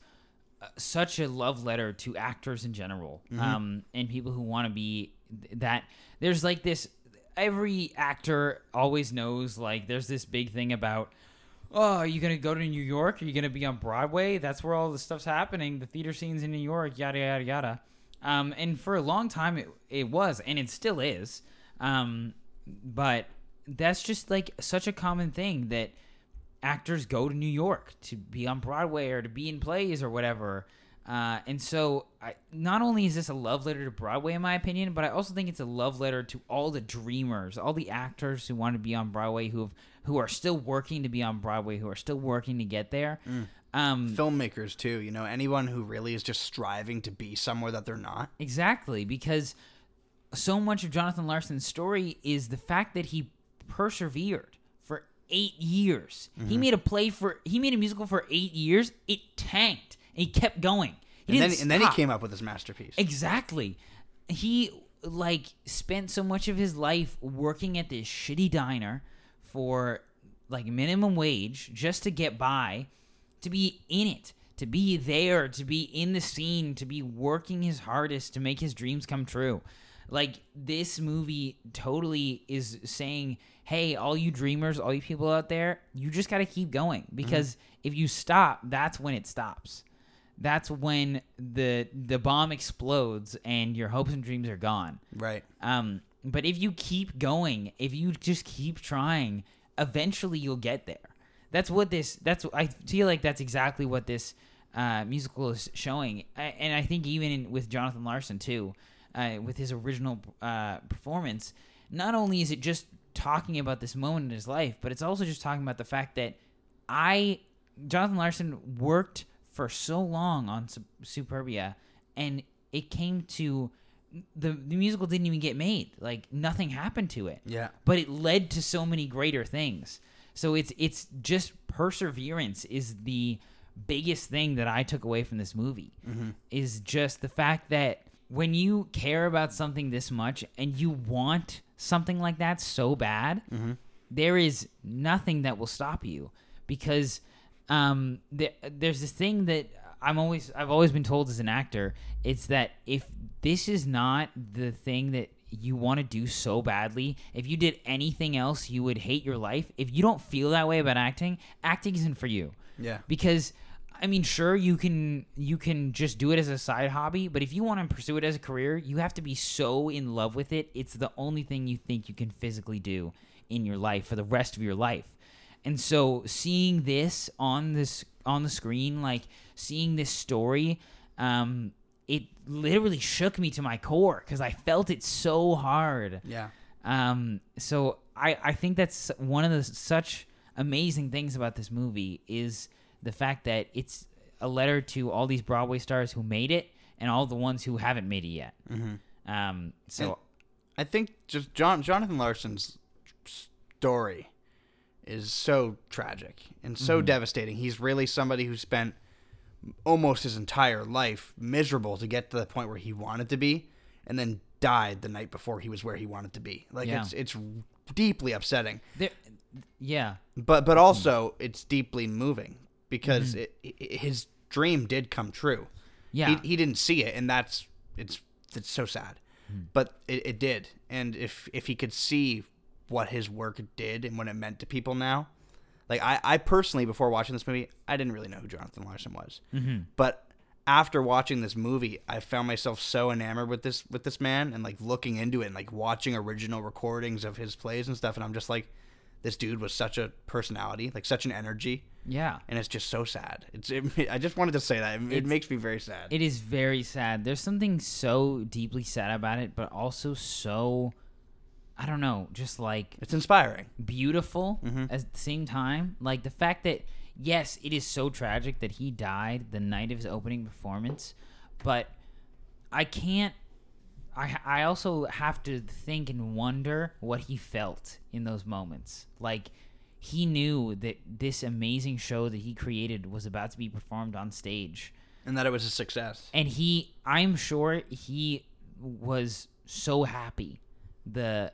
such a love letter to actors in general um, and people who want to be th- that. There's like this, every actor always knows, like, there's this big thing about. Oh, are you gonna go to New York? Are you gonna be on Broadway? That's where all the stuff's happening. The theater scenes in New York, yada yada yada. Um, and for a long time, it, it was, and it still is. Um, but that's just like such a common thing that actors go to New York to be on Broadway or to be in plays or whatever. Uh, and so, I, not only is this a love letter to Broadway, in my opinion, but I also think it's a love letter to all the dreamers, all the actors who want to be on Broadway, who have, who are still working to be on Broadway, who are still working to get there. Um, filmmakers too you know anyone who really is just striving to be somewhere that they're not Exactly, because so much of Jonathan Larson's story is the fact that he persevered eight years. Mm-hmm. He made a play for he made a musical for eight years. It tanked, and he kept going. He and then, and then he came up with his masterpiece Exactly. He like spent so much of his life working at this shitty diner for like minimum wage just to get by, to be in it, to be there, to be in the scene, to be working his hardest to make his dreams come true. Like this movie totally is saying, "Hey, all you dreamers, all you people out there, you just got to keep going because if you stop, that's when it stops." that's when the the bomb explodes and your hopes and dreams are gone. right Um, but if you keep going, if you just keep trying, eventually you'll get there. That's what this. That's I feel like that's exactly what this uh, musical is showing, I, and I think even in, with Jonathan Larson too, uh, with his original uh, performance, not only is it just talking about this moment in his life, but it's also just talking about the fact that I, Jonathan Larson, worked for so long on Sup- Superbia, and it came to the the musical didn't even get made. Like nothing happened to it yeah but it led to so many greater things. So it's it's just perseverance is the biggest thing that I took away from this movie is just the fact that when you care about something this much and you want something like that so bad, there is nothing that will stop you because um, there, there's this thing that I'm always I've always been told as an actor it's that if this is not the thing that you want to do so badly if you did anything else you would hate your life. If you don't feel that way about acting acting isn't for you. Yeah. Because I mean, sure you can you can just do it as a side hobby, but if you want to pursue it as a career, you have to be so in love with it. It's the only thing you think you can physically do in your life for the rest of your life. And so seeing this on this on the screen, like seeing this story, um, it literally shook me to my core because I felt it so hard. Yeah. Um, so I I think that's one of the such amazing things about this movie is the fact that it's a letter to all these Broadway stars who made it and all the ones who haven't made it yet. Mm-hmm. Um, so And- I think just John Jonathan Larson's story is so tragic and so Mm-hmm. devastating. He's really somebody who spent almost his entire life miserable to get to the point where he wanted to be, and then died the night before he was where he wanted to be. Like Yeah. it's it's deeply upsetting, there, yeah, but but also it's deeply moving because Mm-hmm. it, it, his dream did come true. yeah, He, he didn't see it, and that's it's it's so sad. But it, it did, and if if he could see what his work did and what it meant to people now, like I, I personally before watching this movie, I didn't really know who Jonathan Larson was, mm-hmm. but after watching this movie, I found myself so enamored with this with this man and like looking into it and like watching original recordings of his plays and stuff, and I'm just like, this dude was such a personality, like such an energy, yeah. and it's just so sad. It's it, I just wanted to say that it, it makes me very sad. It is very sad. There's something so deeply sad about it, but also so I don't know, just like it's inspiring. beautiful Mm-hmm. at the same time. Like the fact that yes, it is so tragic that he died the night of his opening performance, but I can't I I also have to think and wonder what he felt in those moments. Like he knew that this amazing show that he created was about to be performed on stage and that it was a success. and he i'm sure he was so happy the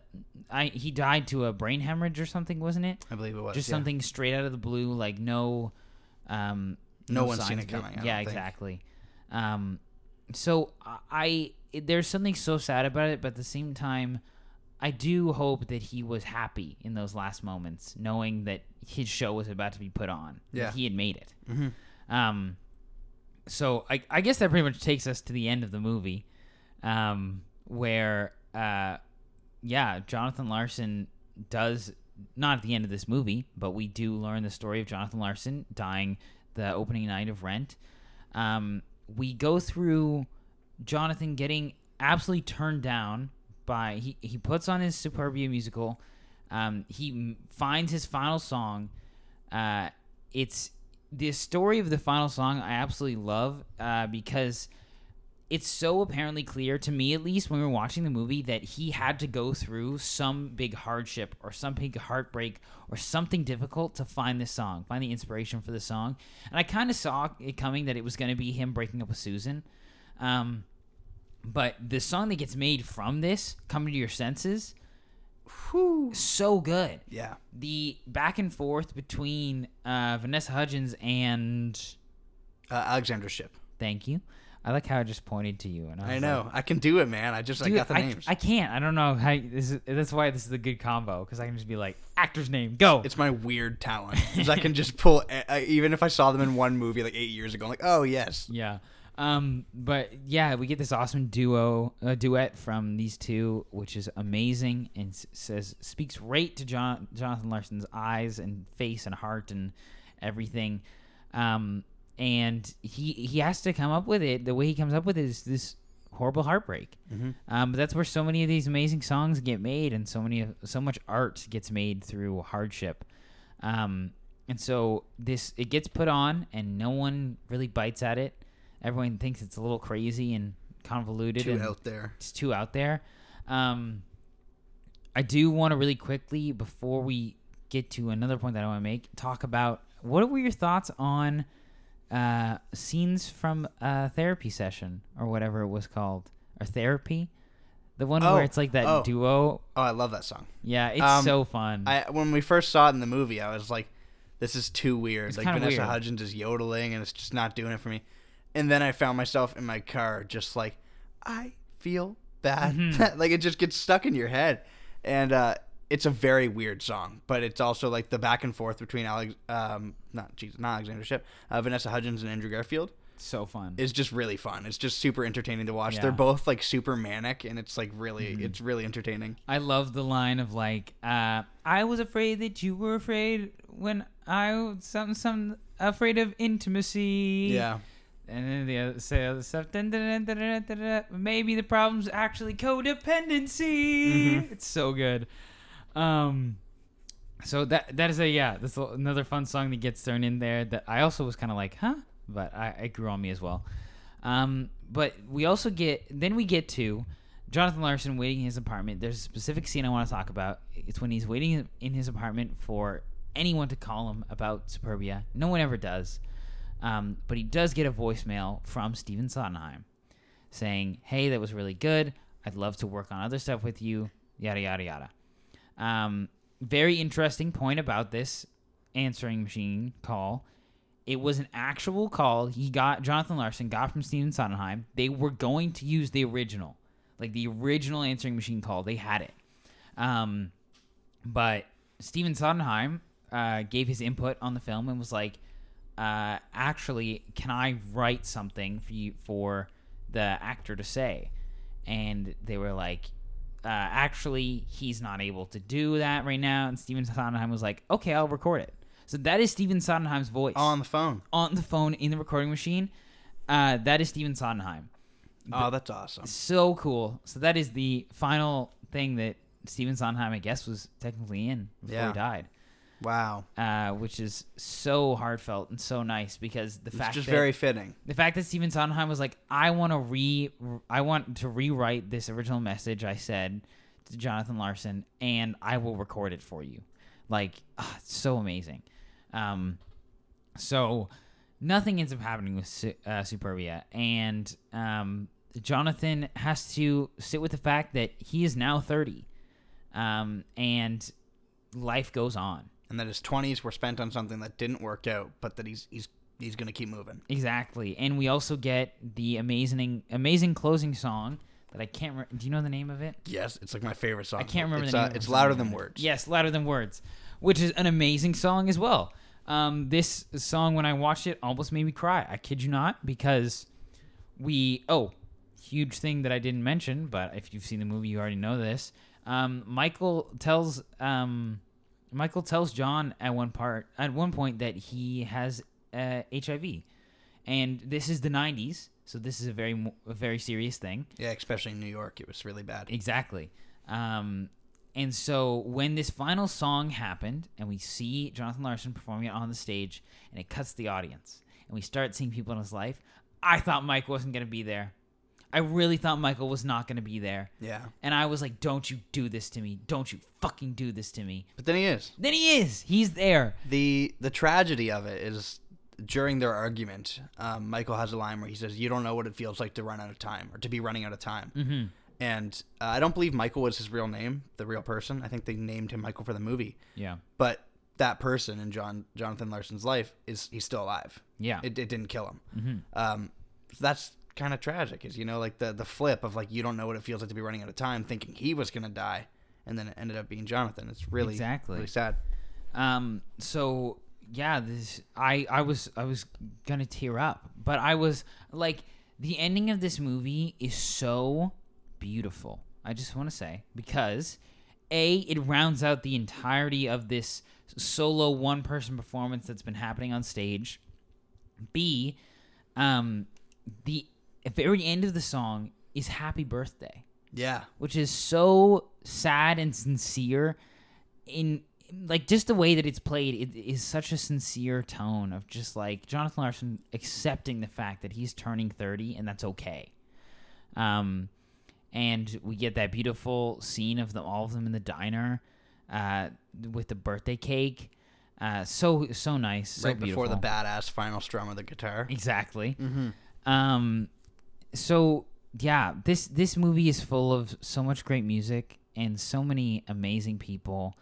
i he died to a brain hemorrhage or something wasn't it I believe it was just yeah. something straight out of the blue like no um No one's seen it coming, I yeah don't think. exactly um so i it- there's something so sad about it but at the same time i do hope that he was happy in those last moments knowing that his show was about to be put on that Yeah. he had made it Mhm. um so I, I guess that pretty much takes us to the end of the movie um where uh yeah jonathan larson does not at the end of this movie but we do learn the story of jonathan larson dying the opening night of rent um we go through jonathan getting absolutely turned down by he, he puts on his superbia musical. Um he finds his final song. Uh it's the story of the final song I absolutely love uh, because it's so apparently clear to me at least when we were watching the movie that he had to go through some big hardship or some big heartbreak or something difficult to find this song find the inspiration for the song and i kind of saw it coming that it was going to be him breaking up with susan um, but the song that gets made from this coming to your senses Whew. so good Yeah. the back and forth between uh, Vanessa Hudgens and Uh, Alexandra Shipp. thank you. I like how I just pointed to you and I, I know. like, I can do it, man. I just I got the I, names. I can't. I don't know how. This is, that's why this is a good combo because I can just be like actor's name, go. it's my weird talent. because I can just pull uh, even if I saw them in one movie like 8 years ago. I'm like, "Oh, yes." yeah. Um. But yeah, we get this awesome duo uh, duet from these two, which is amazing and s- says speaks right to John Jonathan Larson's eyes and face and heart and everything. Um. And he he has to come up with it. The way he comes up with it is this horrible heartbreak. Um, but that's where so many of these amazing songs get made, and so many so much art gets made through hardship. Um, and so this it gets put on, and no one really bites at it. Everyone thinks it's a little crazy and convoluted, Too and out there. it's too out there. Um, I do want to really quickly before we get to another point that I want to make talk about what were your thoughts on uh, scenes from a therapy session or whatever it was called or therapy, the one Oh, where it's like that oh. duo. Oh, I love that song. Yeah, it's Um, so fun. I when we first saw it in the movie, I was like, "This is too weird." It's like Vanessa weird. Hudgens is yodeling, and it's just not doing it for me. And then I found myself in my car, just like, I feel bad. Mm-hmm. like it just gets stuck in your head, and uh, it's a very weird song. But it's also like the back and forth between Alex, um, not Jesus, not Alexandra Shipp, uh, Vanessa Hudgens and Andrew Garfield so fun. is just really fun. It's just super entertaining to watch. Yeah. They're both like super manic, and it's like really, Mm-hmm. it's really entertaining. I love the line of like, uh, "I was afraid that you were afraid when I was some some afraid of intimacy." Yeah. and then the other, say other stuff. Dun, dun, dun. Maybe the problem's actually codependency. It's so good. Um, so that that is a yeah. That's another fun song that gets thrown in there. That I also was kind of like, huh, but I, I grew on me as well. Um, but we also get then we get to Jonathan Larson waiting in his apartment. There's a specific scene I want to talk about. It's when he's waiting in his apartment for anyone to call him about Superbia. No one ever does. Um, but he does get a voicemail from Stephen Sondheim saying, "Hey, that was really good. I'd love to work on other stuff with you." Yada yada yada. Um, very interesting point about this answering machine call. It was an actual call he got Jonathan Larson got from Stephen Sondheim. They were going to use the original, like the original answering machine call. They had it, um, but Stephen Sondheim uh, gave his input on the film and was like, uh, "Actually, can I write something for you for the actor to say?" And they were like, uh, "Actually, he's not able to do that right now." And Stephen Sondheim was like, "Okay, I'll record it." So that is Stephen Sondheim's voice on the phone. on the phone in the recording machine. Uh, that is Stephen Sondheim. Oh, that's awesome. So cool. So that is the final thing that Stephen Sondheim, I guess, was technically in before Yeah. he died. Wow. Uh, which is so heartfelt and so nice because the It's fact just that very fitting. the fact that Stephen Sondheim was like, I want to re, I want to rewrite this original message I said to Jonathan Larson, and I will record it for you. Like, ah, it's so amazing. Um, so nothing ends up happening with uh, Superbia, and um, Jonathan has to sit with the fact that he is now thirty, um, and life goes on. And that his 20s were spent on something that didn't work out, but that he's he's he's going to keep moving. Exactly, and we also get the amazing, amazing closing song that I can't. Re- Do you know the name of it? Yes, it's like my favorite song. I can't remember It's, the name. uh, it's louder than words. Yes, louder than words, which is an amazing song as well. Um, this song, when I watched it, almost made me cry. I kid you not, because we oh, huge thing that I didn't mention, but if you've seen the movie, you already know this. Um, Michael tells um, Michael tells John at one part at one point that he has uh, HIV, and this is the '90s, so this is a very a very serious thing. Yeah, especially in New York, it was really bad. Exactly. Um, and so when this final song happened, and we see Jonathan Larson performing it on the stage, and it cuts the audience, and we start seeing people in his life, I thought Mike wasn't going to be there. I really thought Michael was not going to be there. Yeah, And I was like, don't you do this to me. Don't you fucking do this to me. but then he is. Then he is. He's there. the The tragedy of it is during their argument, um, Michael has a line where he says, "You don't know what it feels like to run out of time, or to be running out of time." Mm-hmm. And uh, I don't believe Michael was his real name, the real person. I think they named him Michael for the movie. Yeah. But that person in John Jonathan Larson's life is he's still alive. Yeah. It, it didn't kill him. mm-hmm. Um, so that's kind of tragic, is you know like the the flip of like you don't know what it feels like to be running out of time, thinking he was gonna die, and then it ended up being Jonathan. It's really Exactly. really sad. Um. So yeah, this I I was I was gonna tear up, but I was like the ending of this movie is so beautiful. I just want to say because a it rounds out the entirety of this solo one person performance that's been happening on stage. B, um, the very end of the song is "Happy Birthday." Yeah, which is so sad and sincere in like just the way that it's played it is such a sincere tone of just like jonathan larson accepting the fact that he's turning 30 and that's okay um and we get that beautiful scene of them all of them in the diner uh with the birthday cake uh so so nice so right before the badass final strum of the guitar. exactly Mm-hmm. um, so yeah, this this movie is full of so much great music and so many amazing people.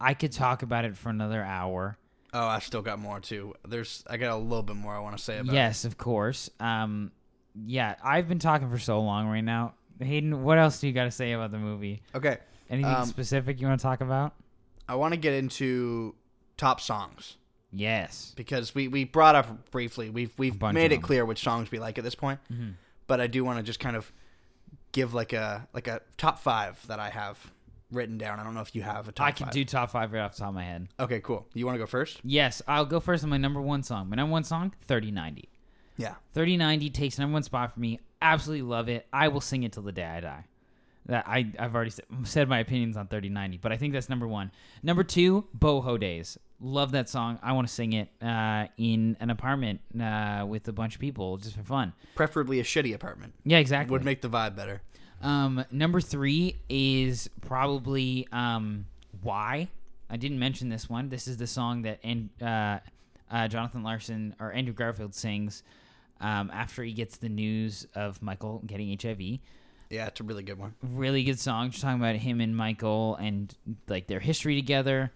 I could talk about it for another hour. Oh, I've still got more too. There's I got a little bit more I want to say about. Yes, of course. Um, yeah, I've been talking for so long right now. Hayden, what else do you got to say about the movie? Okay, Anything Um, specific you want to talk about? I want to get into top songs Yes. because we, we brought up briefly. We've we've made it clear which songs we like at this point. Mhm. But I do want to just kind of give like a like a top five that I have written down. I don't know if you have a top. I can five. do top five right off the top of my head. Okay, cool. You want to go first? Yes, I'll go first on my number one song. My number one song, 3090. Yeah. 3090 takes number one spot for me. Absolutely love it. I will sing it till the day I die. That I I've already said, said my opinions on 3090, but I think that's number one. Number two, Boho Days. Love that song. I want to sing it uh, in an apartment uh, with a bunch of people just for fun. Preferably a shitty apartment. Yeah, exactly. Would make the vibe better. Um, number three is probably um, Why. I didn't mention this one. This is the song that and uh, uh, Jonathan Larson or Andrew Garfield sings um, after he gets the news of Michael getting HIV. Yeah, it's a really good one. Really good song, just talking about him and Michael and like their history together,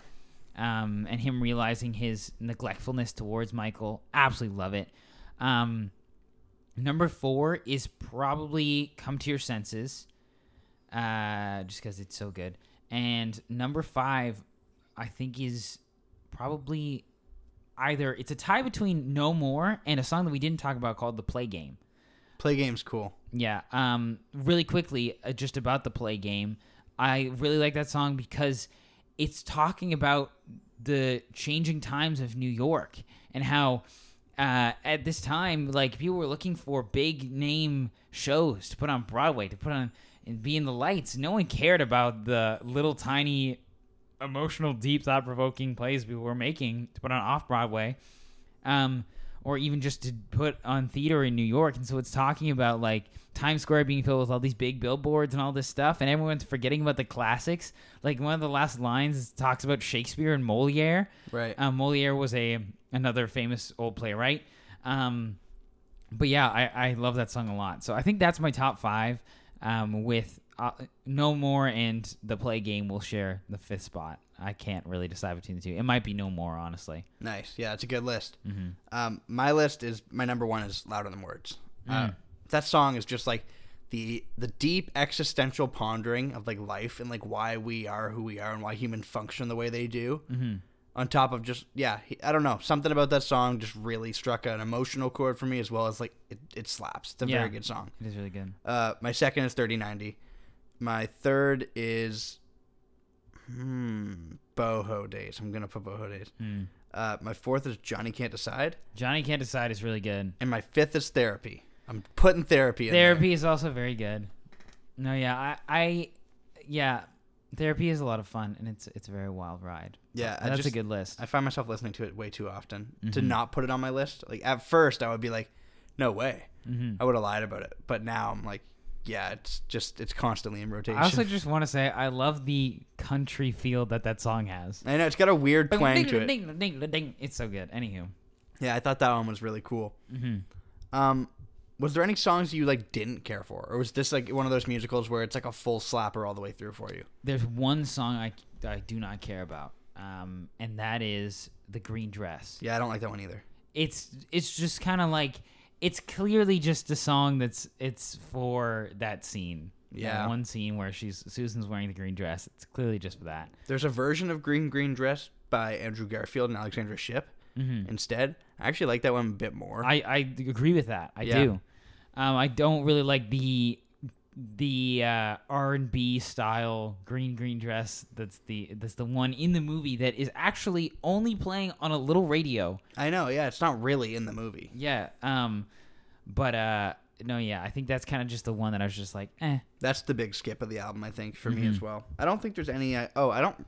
um, and him realizing his neglectfulness towards Michael. Absolutely love it. Um, number four is probably "Come to Your Senses," uh, just because it's so good. And number five, I think, is probably either it's a tie between "No More" and a song that we didn't talk about called "The Play Game." Play game's cool. Yeah. Um. Really quickly, uh, just about the play game, I really like that song because it's talking about the changing times of New York and how uh, at this time, like people were looking for big name shows to put on Broadway, to put on and be in the lights. No one cared about the little tiny, emotional, deep, thought provoking plays we were making to put on off Broadway. Um, or even just to put on theater in New York. And so it's talking about like Times Square being filled with all these big billboards and all this stuff, and everyone's forgetting about the classics. Like one of the last lines talks about Shakespeare and Moliere. Right. Um, Moliere was a another famous old playwright. Um, but yeah, I, I love that song a lot. So I think that's my top five. Um, with uh, No More and the Play Game will share the fifth spot. I can't really decide between the two. It might be No More, honestly. Nice. Yeah, it's a good list. Mm-hmm. Um, my list is my number one is louder than words. Uh, Mm. that song is just like the the deep existential pondering of like life and like why we are who we are and why humans function the way they do. Mm-hmm. On top of just yeah, I don't know something about that song just really struck an emotional chord for me as well as like it, it slaps. It's a Yeah. very good song. It is really good. Uh, my second is thirty ninety. My third is hmm boho days. I'm gonna put boho days. Mm. Uh, my fourth is Johnny Can't Decide, Johnny Can't Decide is really good. and my fifth is Therapy. I'm putting Therapy in Therapy is also very good. No, yeah, I, I, yeah, therapy is a lot of fun and it's it's a very wild ride. Yeah, that's just- a good list. I find myself listening to it way too often to Mhm. not put it on my list. Like at first, I would be like, "No way," hmm I would have lied about it. But now I'm like, "Yeah, it's just it's constantly in rotation." I also just want to say I love the country feel that that song has. I know it's got a weird twang to it. it. It's so good. Anywho, Yeah, I thought that one was really cool. hmm Um, was there any songs you like didn't care for, or was this like one of those musicals where it's like a full slapper all the way through for you? there's one song I I do not care about, um, and that is the green dress. Yeah, I don't like that one either. it's it's just kind of like it's clearly just a song that's it's for that scene. That Yeah. one scene where she's Susan's wearing the green dress. It's clearly just for that. There's a version of Green Green Dress by Andrew Garfield and Alexandra Shipp hmm instead. I actually like that one a bit more. I I agree with that. I Yeah. do. Um, I don't really like the the uh, R and B style green green dress. That's the that's the one in the movie that is actually only playing on a little radio. I know, yeah, it's not really in the movie. Yeah. Um, but uh, no, yeah, I think that's kind of just the one that I was just like, eh. That's the big skip of the album, I think, for me Mhm. as well. I don't think there's any. Uh, oh, I don't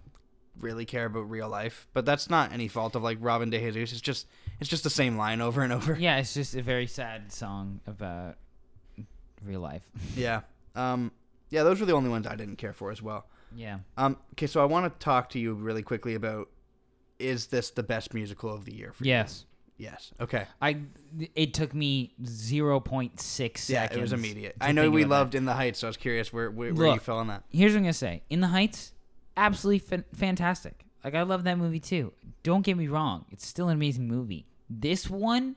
really care about real life, but that's not any fault of like Robin De Jesus. It's just it's just the same line over and over. Yeah, it's just a very sad song about real life. Yeah. Um. Yeah, those were the only ones I didn't care for as well. yeah. Um. Okay, so I want to talk to you really quickly about is this the best musical of the year for Yes. you? Yes. Okay. I it took me 0.6 seconds. Yeah, it was immediate. I know we about that. loved In the Heights, so I was curious where where, where you fell on that. Here's what I'm going to say. In the Heights, absolutely fan- fantastic. Like I love that movie too. Don't get me wrong. It's still an amazing movie. This one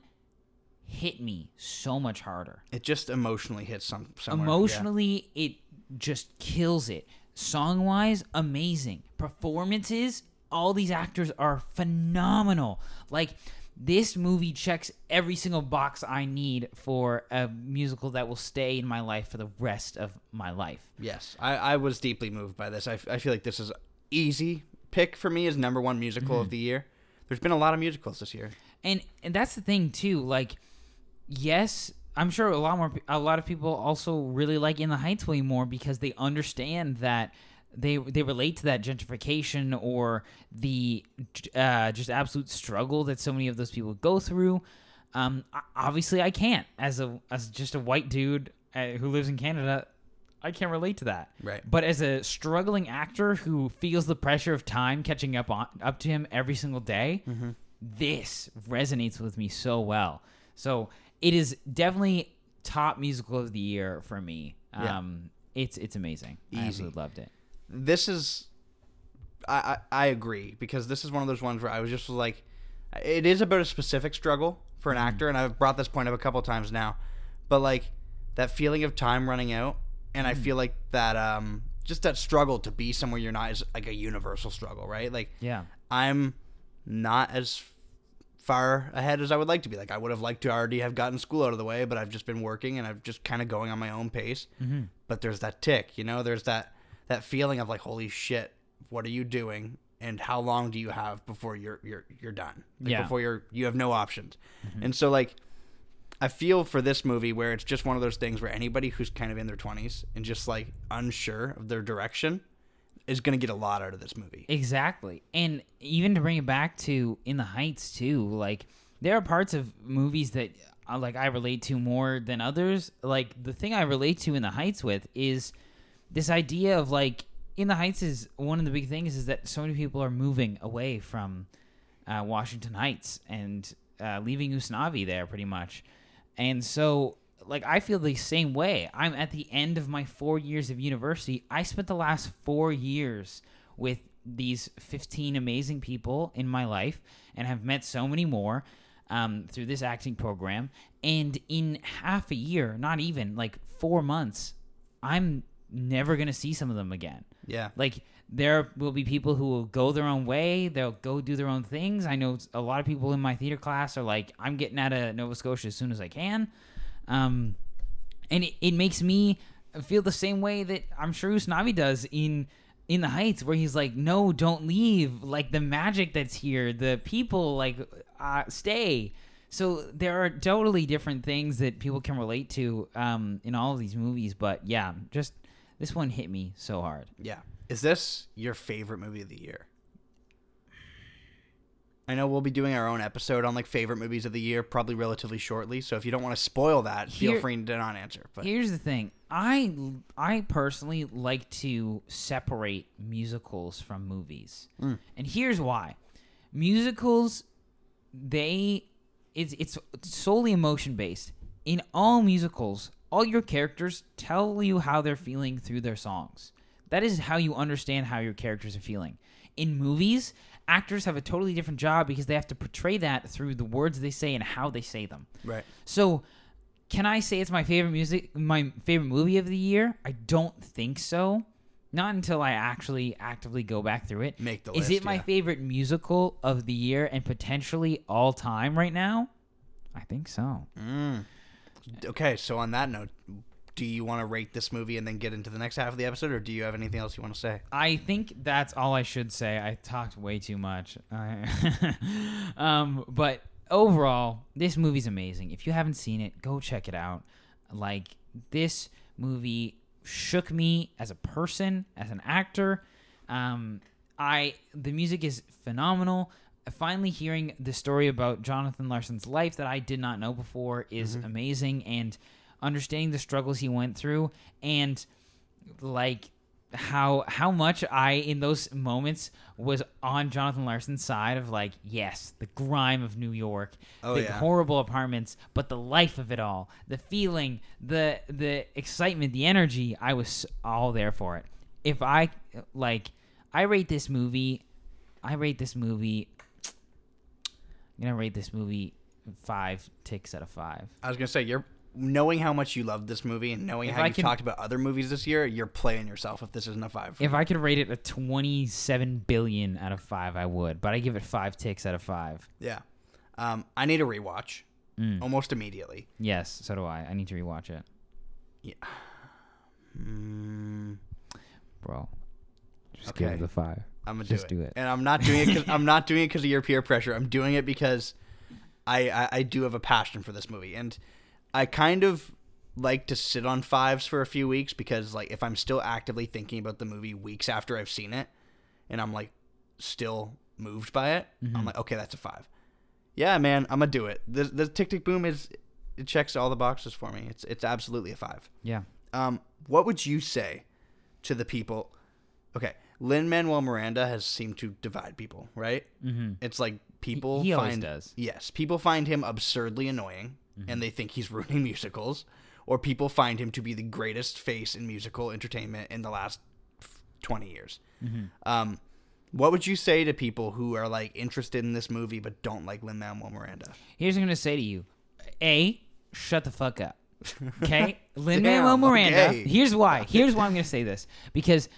hit me so much harder. It just emotionally hits some somewhere. Emotionally, it just kills it. Song wise, amazing. Performances, all these actors are phenomenal. Like, this movie checks every single box I need for a musical that will stay in my life for the rest of my life. Yes, I, I was deeply moved by this. I, f- I feel like this is easy pick for me as number one musical Mm-hmm. of the year. There's been a lot of musicals this year. And and that's the thing too, like yes, I'm sure a lot more a lot of people also really like In the Heights way more because they understand that they they relate to that gentrification or the uh, just absolute struggle that so many of those people go through. Um, obviously, I can't as a as just a white dude uh, who lives in Canada. I can't relate to that. Right. But as a struggling actor who feels the pressure of time catching up on up to him every single day, Mm-hmm. this resonates with me so well. So it is definitely top musical of the year for me. Yeah. Um, it's it's amazing. I absolutely loved it. this is I, I I agree because this is one of those ones where I was just like it is about a specific struggle for an actor and I've brought this point up a couple times now but like that feeling of time running out and I feel like that um just that struggle to be somewhere you're not is like a universal struggle right like Yeah. I'm not as far ahead as I would like to be. Like I would have liked to already have gotten school out of the way, but I've just been working and I've just kind of going on my own pace. Mm-hmm. But there's that tick, you know. There's that that feeling of like, holy shit, what are you doing? And how long do you have before you're you're you're done? Like, Yeah. Before you're you have no options. And so like. I feel for this movie where it's just one of those things where anybody who's kind of in their 20s and just like unsure of their direction is going to get a lot out of this movie. Exactly. And even to bring it back to In the Heights too, like there are parts of movies that uh, like I relate to more than others. Like the thing I relate to In the Heights with is this idea of like In the Heights is one of the big things is that so many people are moving away from uh, Washington Heights and uh, leaving Usnavi there pretty much. And so, like, I feel the same way. I'm at the end of my four years of university. I spent the last four years with these 15 amazing people in my life and have met so many more um, through this acting program. And in half a year, not even like four months, I'm never going to see some of them again. Yeah. Like there will be people who will go their own way. They'll go do their own things. I know a lot of people in my theater class are like, I'm getting out of Nova Scotia as soon as I can. Um, and it, it makes me feel the same way that I'm sure Usnavi does in in the Heights, where he's like, "No, don't leave! Like the magic that's here, the people, like, uh, stay." So there are totally different things that people can relate to um, in all of these movies, but yeah, just this one hit me so hard. Yeah. Is this your favorite movie of the year? I know we'll be doing our own episode on like favorite movies of the year, probably relatively shortly. So if you don't want to spoil that, feel free to not answer. But Here's the thing. I I personally like to separate musicals from movies. Mm. And here's why. Musicals they it's it's solely emotion based. In all musicals, all your characters tell you how they're feeling through their songs. That is how you understand how your characters are feeling. In movies, actors have a totally different job because they have to portray that through the words they say and how they say them. right, So, can I say it's my favorite music, my favorite movie of the year? I don't think so. Not until I actually actively go back through it. Make the Is list, it my yeah. favorite musical of the year and potentially all time right now? I think so. Mm. okay. So on that note, do you want to rate this movie and then get into the next half of the episode, or do you have anything else you want to say? I think that's all I should say. I talked way too much. Um, but overall, this movie's amazing. If you haven't seen it, go check it out. Like this movie shook me as a person, as an actor. Um, I the music is phenomenal. Finally, hearing the story about Jonathan Larson's life that I did not know before is amazing, and understanding the struggles he went through, and like how how much I in those moments was on Jonathan Larson's side of like yes the grime of New York Oh, the yeah. horrible apartments but the life of it all the feeling the the excitement the energy I was all there for it if I like I rate this movie I rate this movie I'm gonna rate this movie five ticks out of five I was gonna say you're knowing how much you love this movie and knowing If how I you can- talked about other movies this year, you're playing yourself if this isn't a five. for If you. I could rate it a 27 billion out of 5, I would. But I give it 5 ticks out of 5. yeah, um, I need a rewatch Mm. almost immediately. Yes, so do I. I need to rewatch it. Mm, Bro. Just Okay. give it the 5. I'm gonna Just do it. do it. and I'm not doing it. Cause, I'm not doing it because of your peer pressure. I'm doing it because I, I I do have a passion for this movie, and I kind of like to sit on fives for a few weeks because like if I'm still actively thinking about the movie weeks after I've seen it and I'm like still moved by it, I'm like, okay, that's a five. Yeah, man, I'm gonna do it. The the Tick Tick Boom is it checks all the boxes for me. It's it's absolutely a five. Yeah. Um, what would you say to the people? Okay, Lin Manuel Miranda has seemed to divide people, right? Mm-hmm. It's like people he always find does. Mm-hmm. yes, people find him absurdly annoying, and they think he's ruining musicals, or people find him to be the greatest face in musical entertainment in the last f- twenty years. Mm-hmm. Um, what would you say to people who are like interested in this movie but don't like Lin Manuel Miranda? Here's what I'm gonna say to you: A, shut the fuck up. Okay, Lin Manuel Miranda. okay. Here's why. Here's why I'm gonna say this because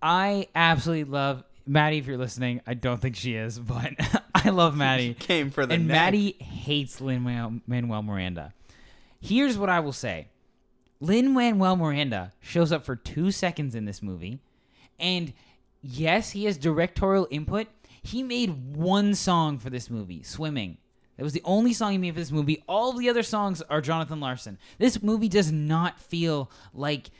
I absolutely love Maddie. If you're listening, I don't think she is, but I love Maddie. Came for the and neck. Maddie hates Lin Manuel Miranda. Here's what I will say: Lin Manuel Miranda shows up for two seconds in this movie, and yes, he has directorial input. He made one song for this movie, "Swimming." That was the only song he made for this movie. All the other songs are Jonathan Larson. This movie does not feel like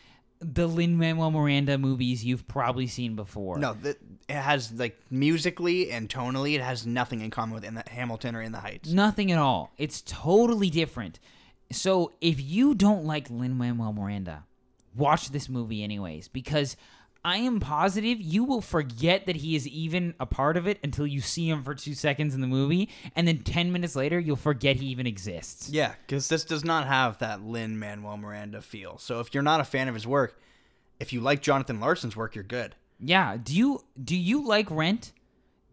the Lin Manuel Miranda movies you've probably seen before. No, that it has like musically and tonally, it has nothing in common with in the Hamilton or in the Heights. Nothing at all. It's totally different. So if you don't like Lin Manuel Miranda, watch this movie anyways, because I am positive you will forget that he is even a part of it until you see him for two seconds in the movie, and then ten minutes later you'll forget he even exists. Yeah, because this does not have that Lin Manuel Miranda feel. So if you're not a fan of his work, if you like Jonathan Larson's work, you're good. Yeah. Do you do you like Rent?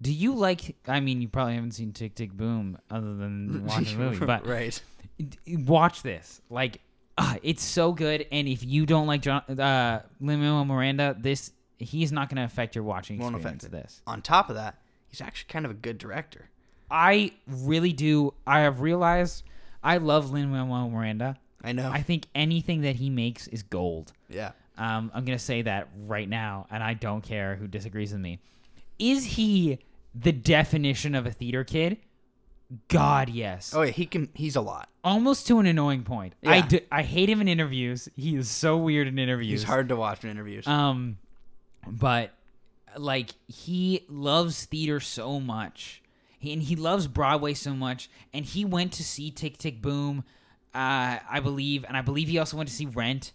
Do you like? I mean, you probably haven't seen Tick Tick Boom other than watching the movie, but right. watch this. Like, ah, it's so good. And if you don't like John, uh, Lin Manuel Miranda, this he's not going to affect your watching Won't experience of this. On top of that, he's actually kind of a good director. I really do. I have realized I love Lin Manuel Miranda. I know. I think anything that he makes is gold. yeah. Um, I'm gonna say that right now, and I don't care who disagrees with me. Is he the definition of a theater kid? God, yes. Oh yeah, he can. He's a lot. Almost to an annoying point. I, Yeah. d- I hate him in interviews. He is so weird in interviews. He's hard to watch in interviews. Um, but like he loves theater so much, he, and he loves Broadway so much, and he went to see Tick Tick Boom, uh, I believe, and I believe he also went to see Rent,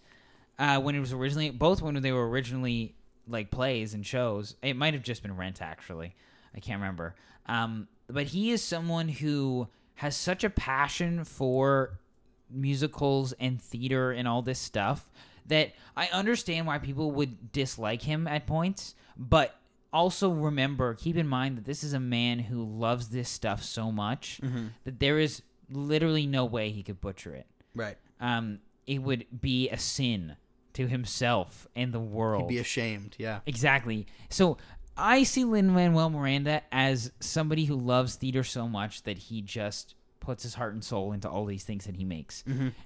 uh, when it was originally both when they were originally like plays and shows. It might have just been Rent actually, I can't remember. Um, but he is someone who has such a passion for musicals and theater and all this stuff that I understand why people would dislike him at points, but also remember, keep in mind that this is a man who loves this stuff so much that there is literally no way he could butcher it. right. Um, it would be a sin to himself and the world. He'd be ashamed. Yeah. Exactly. So I see Lin Manuel Miranda as somebody who loves theater so much that he just puts his heart and soul into all these things that he makes.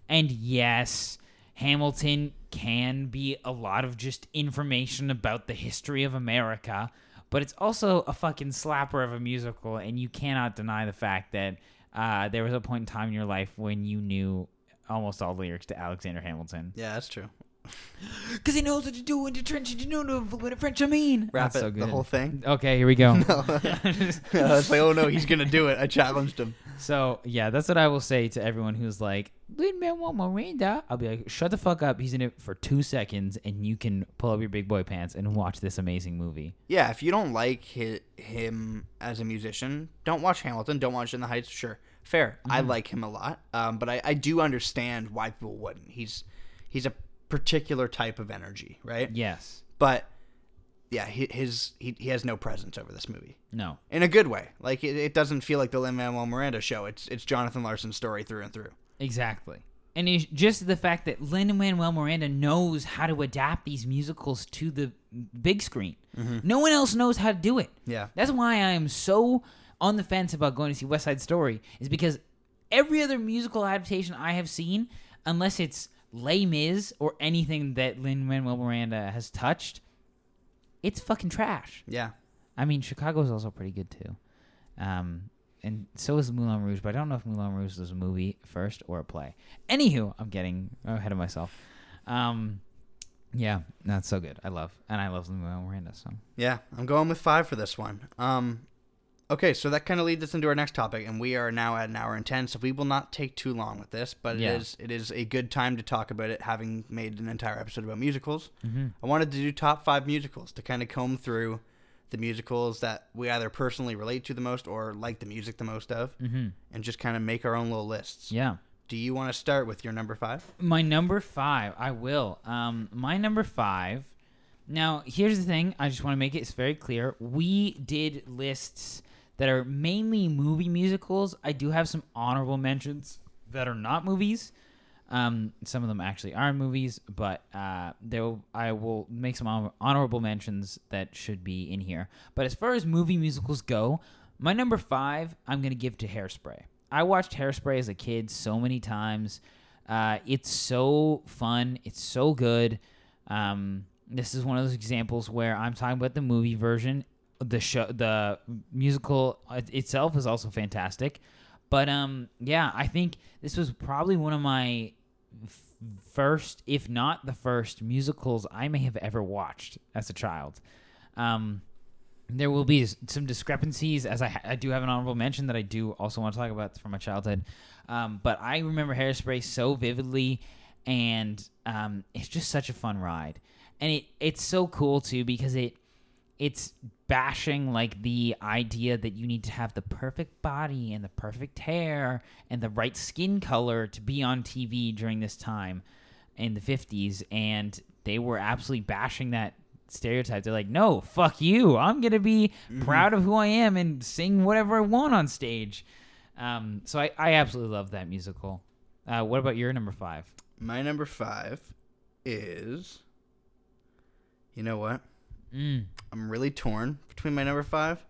And yes, Hamilton can be a lot of just information about the history of America, but it's also a fucking slapper of a musical, and you cannot deny the fact that uh, there was a point in time in your life when you knew almost all the lyrics to Alexander Hamilton. Yeah, that's true. Because he knows what to do in the trench, you know what a French I mean. Rap That's it, so the whole thing. Okay, here we go. I was like, oh no, he's gonna do it. I challenged him. so yeah, that's what I will say to everyone who's like, Lin Manuel Miranda. I'll be like, shut the fuck up. He's in it for two seconds, and you can pull up your big boy pants and watch this amazing movie. Yeah, if you don't like hi him as a musician, don't watch Hamilton. Don't watch In the Heights. Sure, fair. I like him a lot, um, but I, I do understand why people wouldn't. He's he's a particular type of energy, right? Yes. But yeah, he, his he, he has no presence over this movie No. in a good way. Like it, it doesn't feel like the Lin Manuel Miranda show. It's it's Jonathan Larson's story through and through. Exactly. And it's just the fact that Lin Manuel Miranda knows how to adapt these musicals to the big screen. Mm-hmm. No one else knows how to do it. Yeah. That's why I am so on the fence about going to see West Side Story, is because every other musical adaptation I have seen, unless it's Les Mis or anything that Lin Manuel Miranda has touched, it's fucking trash. Yeah. I mean, Chicago's also pretty good too. Um, and so is Moulin Rouge. But I don't know if Moulin Rouge was a movie first or a play. Anywho, I'm getting ahead of myself. Um, yeah, that's so good. I love, and I love Lin-Manuel Miranda. So Yeah, I'm going with five for this one. Um, okay, so that kind of leads us into our next topic, and we are now at an hour and ten, so we will not take too long with this. But Yeah. it is it is a good time to talk about it, having made an entire episode about musicals. mm-hmm. I wanted to do top five musicals to kind of comb through the musicals that we either personally relate to the most or like the music the most of, Mm-hmm. and just kind of make our own little lists. yeah. Do you want to start with your number five? My number five, I will. Um, my number five. Now, here's the thing. I just want to make it very clear. We did lists that are mainly movie musicals. I do have some honorable mentions that are not movies. Um, some of them actually are movies, but uh, there I will make some honorable mentions that should be in here. But as far as movie musicals go, my number five, I'm gonna give to Hairspray. I watched Hairspray as a kid so many times. Uh, it's so fun. It's so good. Um, this is one of those examples where I'm talking about the movie version. The show, the musical itself is also fantastic. But um, yeah, I think this was probably one of my f- first, if not the first, musicals I may have ever watched as a child. Um, there will be some discrepancies, as I, ha- I do have an honorable mention that I do also want to talk about from my childhood. Um, but I remember Hairspray so vividly, and um, it's just such a fun ride, and it it's so cool too because it it's bashing like the idea that you need to have the perfect body and the perfect hair and the right skin color to be on TV during this time in the 50s and they were absolutely bashing that stereotype. They're like no fuck you. I'm gonna be proud of who i am and sing whatever i want on stage. Um, so I, I absolutely love that musical. Uh, what about your number five? My number five is. You know what? Mm, I'm really torn between my number five,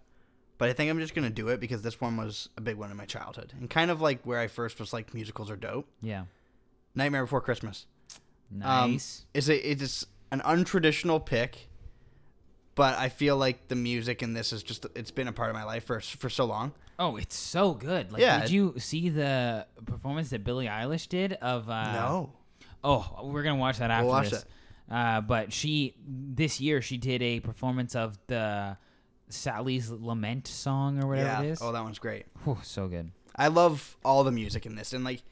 but I think I'm just gonna do it because this one was a big one in my childhood and kind of like where I first was like musicals are dope. yeah Nightmare Before Christmas nice is a it is an untraditional pick, but I feel like the music in this is just it's been a part of my life for for so long. Oh, it's so good. Like, Yeah. did you see the performance that Billie Eilish did of? Uh, no, Oh, we're gonna watch that after watch this. Uh, but she this year she did a performance of the Sally's Lament song or whatever yeah, it is. oh that one's great. Whew, so good. I love all the music in this, and like,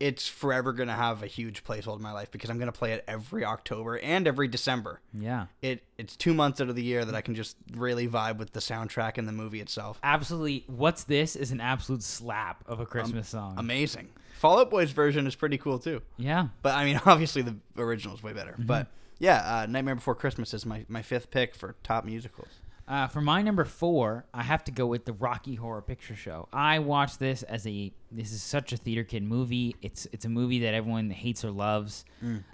it's forever gonna have a huge placehold in my life because I'm gonna play it every October and every December. Yeah, It it's two months out of the year that I can just really vibe with the soundtrack and the movie itself. absolutely. What's this? Is an absolute slap of a Christmas song. Amazing. Fall Out Boy's version is pretty cool too, yeah, but I mean, obviously the original is way better. Mm-hmm. But yeah, uh, Nightmare Before Christmas is my my fifth pick for top musicals. Uh, for my number four, I have to go with the Rocky Horror Picture Show. I watched this as a this is such a theater kid movie. It's it's a movie that everyone hates or loves,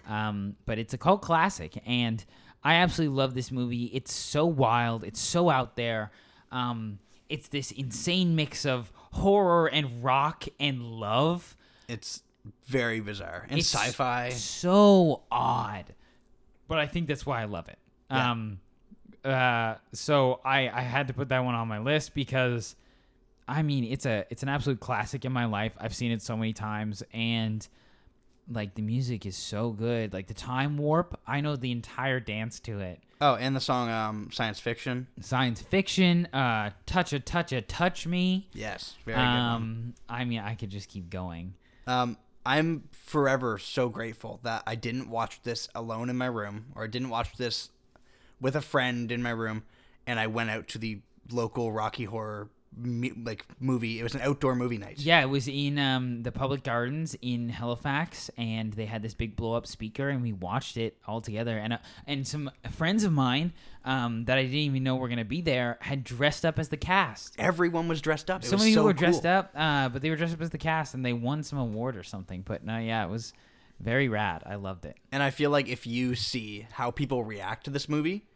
um, but it's a cult classic, and I absolutely love this movie. It's so wild. It's so out there. Um, it's this insane mix of horror and rock and love. It's very bizarre and It's sci-fi. So odd. But I think that's why I love it. Yeah. Um uh so I I had to put that one on my list because I mean, it's a it's an absolute classic in my life. I've seen it so many times and like the music is so good. Like the time warp, I know the entire dance to it. Oh, and the song um, "Science Fiction." Science fiction, uh touch a touch a touch me. Yes, very good one. Um I mean, I could just keep going. Um, I'm forever so grateful that I didn't watch this alone in my room, or I didn't watch this with a friend in my room, and I went out to the local Rocky Horror like movie. It was an outdoor movie night. Yeah, it was in um, the public gardens in Halifax, and they had this big blow up speaker, and we watched it all together. And uh, and some friends of mine um, that I didn't even know were gonna be there had dressed up as the cast. Everyone was dressed up. It so many people so were dressed up, uh, but they were dressed up as the cast, and they won some award or something. But no, yeah, it was very rad. I loved it. And I feel like if you see how people react to this movie,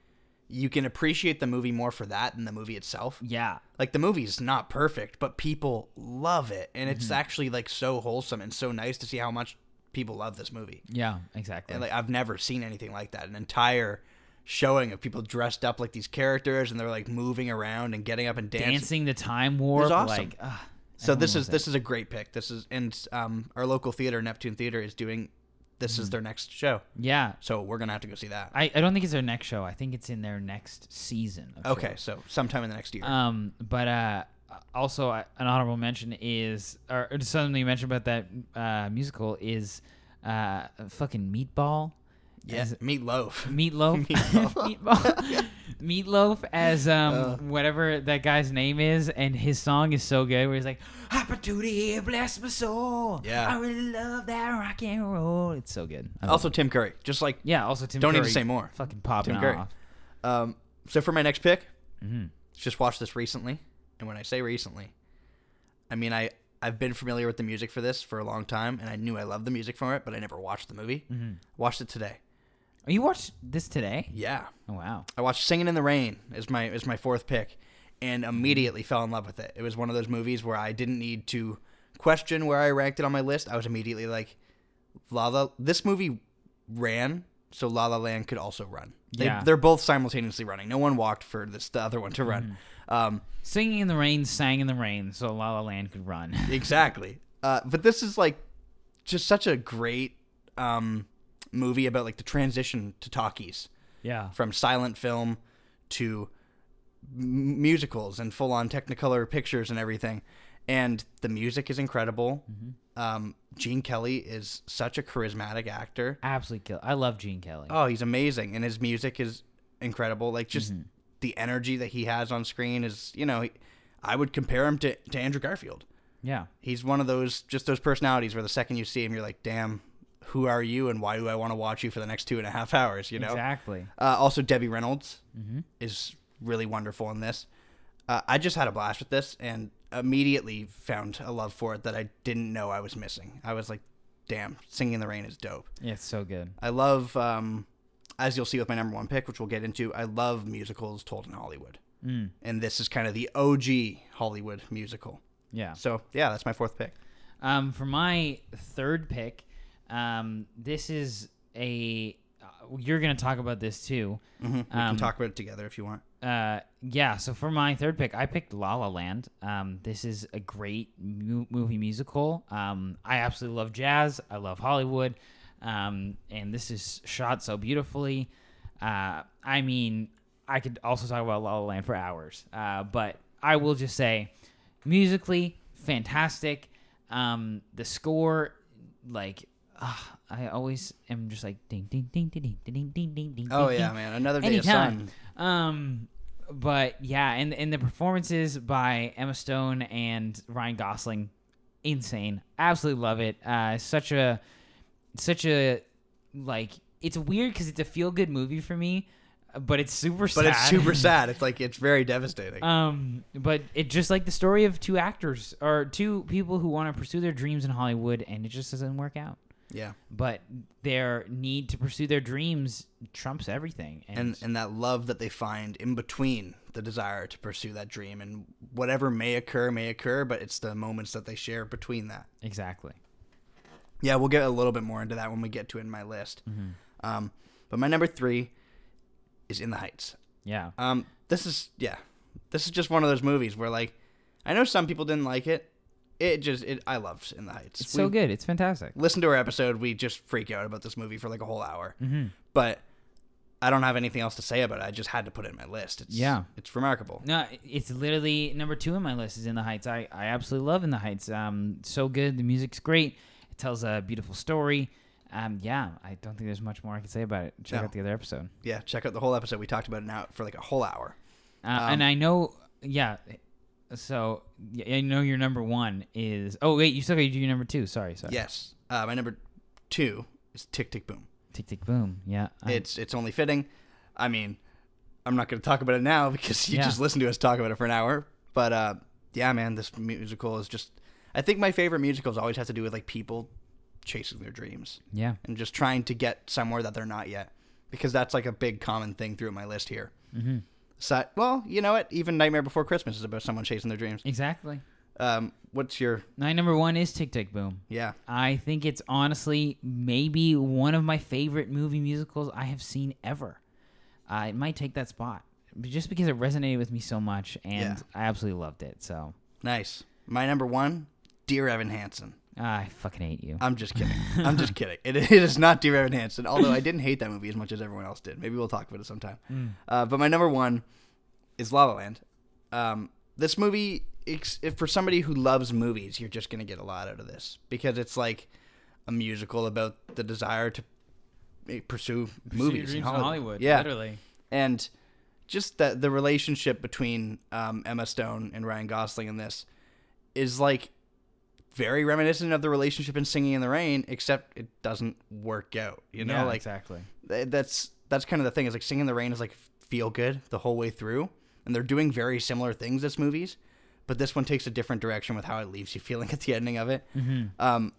you can appreciate the movie more for that than the movie itself. Yeah, Like the movie's not perfect, but people love it, and Mm-hmm. it's actually like so wholesome and so nice to see how much people love this movie. yeah, exactly. And like I've never seen anything like that. An entire showing of people dressed up like these characters and they're like moving around and getting up and dancing. Dancing the time warp. awesome. Like, So this is this is a great pick. This is and um, our local theater, Neptune Theater, is doing. This is their next show, Yeah. so we're gonna have to go see that. I, I don't think it's their next show. I think it's in their next season. Of Okay, shows. so sometime in the next year. Um, but uh, also uh, an honorable mention is, or or something you mentioned about that uh, musical is, uh, fucking Meatball. Yeah, Meatloaf. Meatloaf. Meatloaf. Meatloaf as um Uh. whatever that guy's name is, and his song is so good where he's like, Opportunity bless my soul. Yeah. I really love that rock and roll. It's so good. Also, it. Tim Curry. Just like yeah, also Tim don't need to say more. Fucking popping Tim Curry. off. Um, so for my next pick, hmm just watched this recently, and when I say recently, I mean I I've been familiar with the music for this for a long time, and I knew I loved the music from it, but I never watched the movie. hmm Watched it today. Oh, you watched this today? Yeah, Oh wow. I watched Singing in the Rain as my as my fourth pick, and immediately fell in love with it. It was one of those movies where I didn't need to question where I ranked it on my list. I was immediately like, La La. This movie ran, so La La Land could also run. They, Yeah. they're both simultaneously running. No one walked for this the other one to run. Mm-hmm. Um, Singing in the rain, sang in the rain, so La La Land could run. exactly. Uh, but this is like just such a great um, movie about like the transition to talkies. yeah. from silent film to m- musicals and full on Technicolor pictures and everything. And the music is incredible. Um, Gene Kelly is such a charismatic actor. Absolutely kill. I love Gene Kelly. Oh, he's amazing, and his music is incredible. Like just Mm-hmm. the energy that he has on screen is, you know, he, I would compare him to, to Andrew Garfield. Yeah. He's one of those just those personalities where the second you see him, you're like, damn, who are you, and why do I want to watch you for the next two and a half hours? You know, Exactly. uh, also, Debbie Reynolds Mhm. is really wonderful in this. Uh, I just had a blast with this and immediately found a love for it that I didn't know I was missing. I was like, damn, Singing in the Rain is dope. Yeah, it's so good. I love, um, as you'll see with my number one pick, which we'll get into, I love musicals told in Hollywood. Mm. And this is kind of the OG Hollywood musical. Yeah. So, yeah, that's my fourth pick. Um, for my third pick, um, this is a. Uh, you're gonna talk about this too. hmm We Um, can talk about it together if you want. Uh, yeah. So for my third pick, I picked La La Land. Um, this is a great mu- movie musical. Um, I absolutely love jazz. I love Hollywood. Um, and this is shot so beautifully. Uh, I mean, I could also talk about La La Land for hours. Uh, but I will just say, musically, fantastic. Um, the score, like, ah, I always am just like ding ding ding ding ding ding ding ding ding. Oh, ding, yeah, ding. man. Another day Anytime. of sun. Um, but yeah, and and the performances by Emma Stone and Ryan Gosling, insane. Absolutely love it. Uh, such a, such a, like it's weird because it's a feel good movie for me, but it's super sad. But it's super sad. It's like, it's very devastating. Um, but it just like the story of two actors or two people who want to pursue their dreams in Hollywood, and it just doesn't work out. Yeah. But their need to pursue their dreams trumps everything, and and that love that they find in between the desire to pursue that dream and whatever may occur may occur but it's the moments that they share between that exactly. yeah we'll get a little bit more into that when we get to it in my list Mhm. um, but my number three is in the heights Yeah. um, this is yeah this is just one of those movies where like i know some people didn't like it it just it i loved in the heights It's so good. It's fantastic. listen to our episode we just freak out about this movie for like a whole hour Mm-hmm. but i don't have anything else to say about it i just had to put it in my list it's Yeah. it's remarkable No, it's literally number two on my list is In the Heights. I, I absolutely love In the Heights. Um, so good. The music's great. It tells a beautiful story. Um, yeah, I don't think there's much more I can say about it. Check No. out the other episode. yeah, check out the whole episode. We talked about it now for like a whole hour. Uh, Um, and I know, yeah. So yeah, I know your number one is. Oh wait, you still got to do your number two. Sorry, sorry. Yes. Uh, my number two is Tick Tick Boom. Tick tick boom. Yeah. I- It's it's only fitting. I mean, I'm not going to talk about it now because you Yeah. just listened to us talk about it for an hour. But uh, yeah, man, this musical is just. I think my favorite musicals always has to do with like people chasing their dreams yeah. and just trying to get somewhere that they're not yet, because that's like a big common thing through my list here. Mm-hmm. So, well, you know what? Even Nightmare Before Christmas is about someone chasing their dreams. Exactly. Um, what's your My number one is Tick Tick Boom. yeah? I think it's honestly maybe one of my favorite movie musicals I have seen ever. uh, it might take that spot just because it resonated with me so much, and Yeah. I absolutely loved it. So Nice. My number one, Dear Evan Hansen. I fucking hate you. I'm just kidding. I'm just kidding. It, it is not Dear Evan Hansen, although I didn't hate that movie as much as everyone else did. Maybe we'll talk about it sometime. Mm. Uh, but my number one is La La Land. Um, this movie, if for somebody who loves movies, you're just gonna get a lot out of this because it's like a musical about the desire to eh, pursue, movies in Hollywood. Yeah, literally. and just that the relationship between um, Emma Stone and Ryan Gosling in this is like very reminiscent of the relationship in Singing in the Rain, except it doesn't work out. You know, yeah, like exactly. th- that's that's kind of the thing. Is like Singing in the Rain is like feel good the whole way through, and they're doing very similar things as movies, but this one takes a different direction with how it leaves you feeling at the ending of it. Mm-hmm. Um,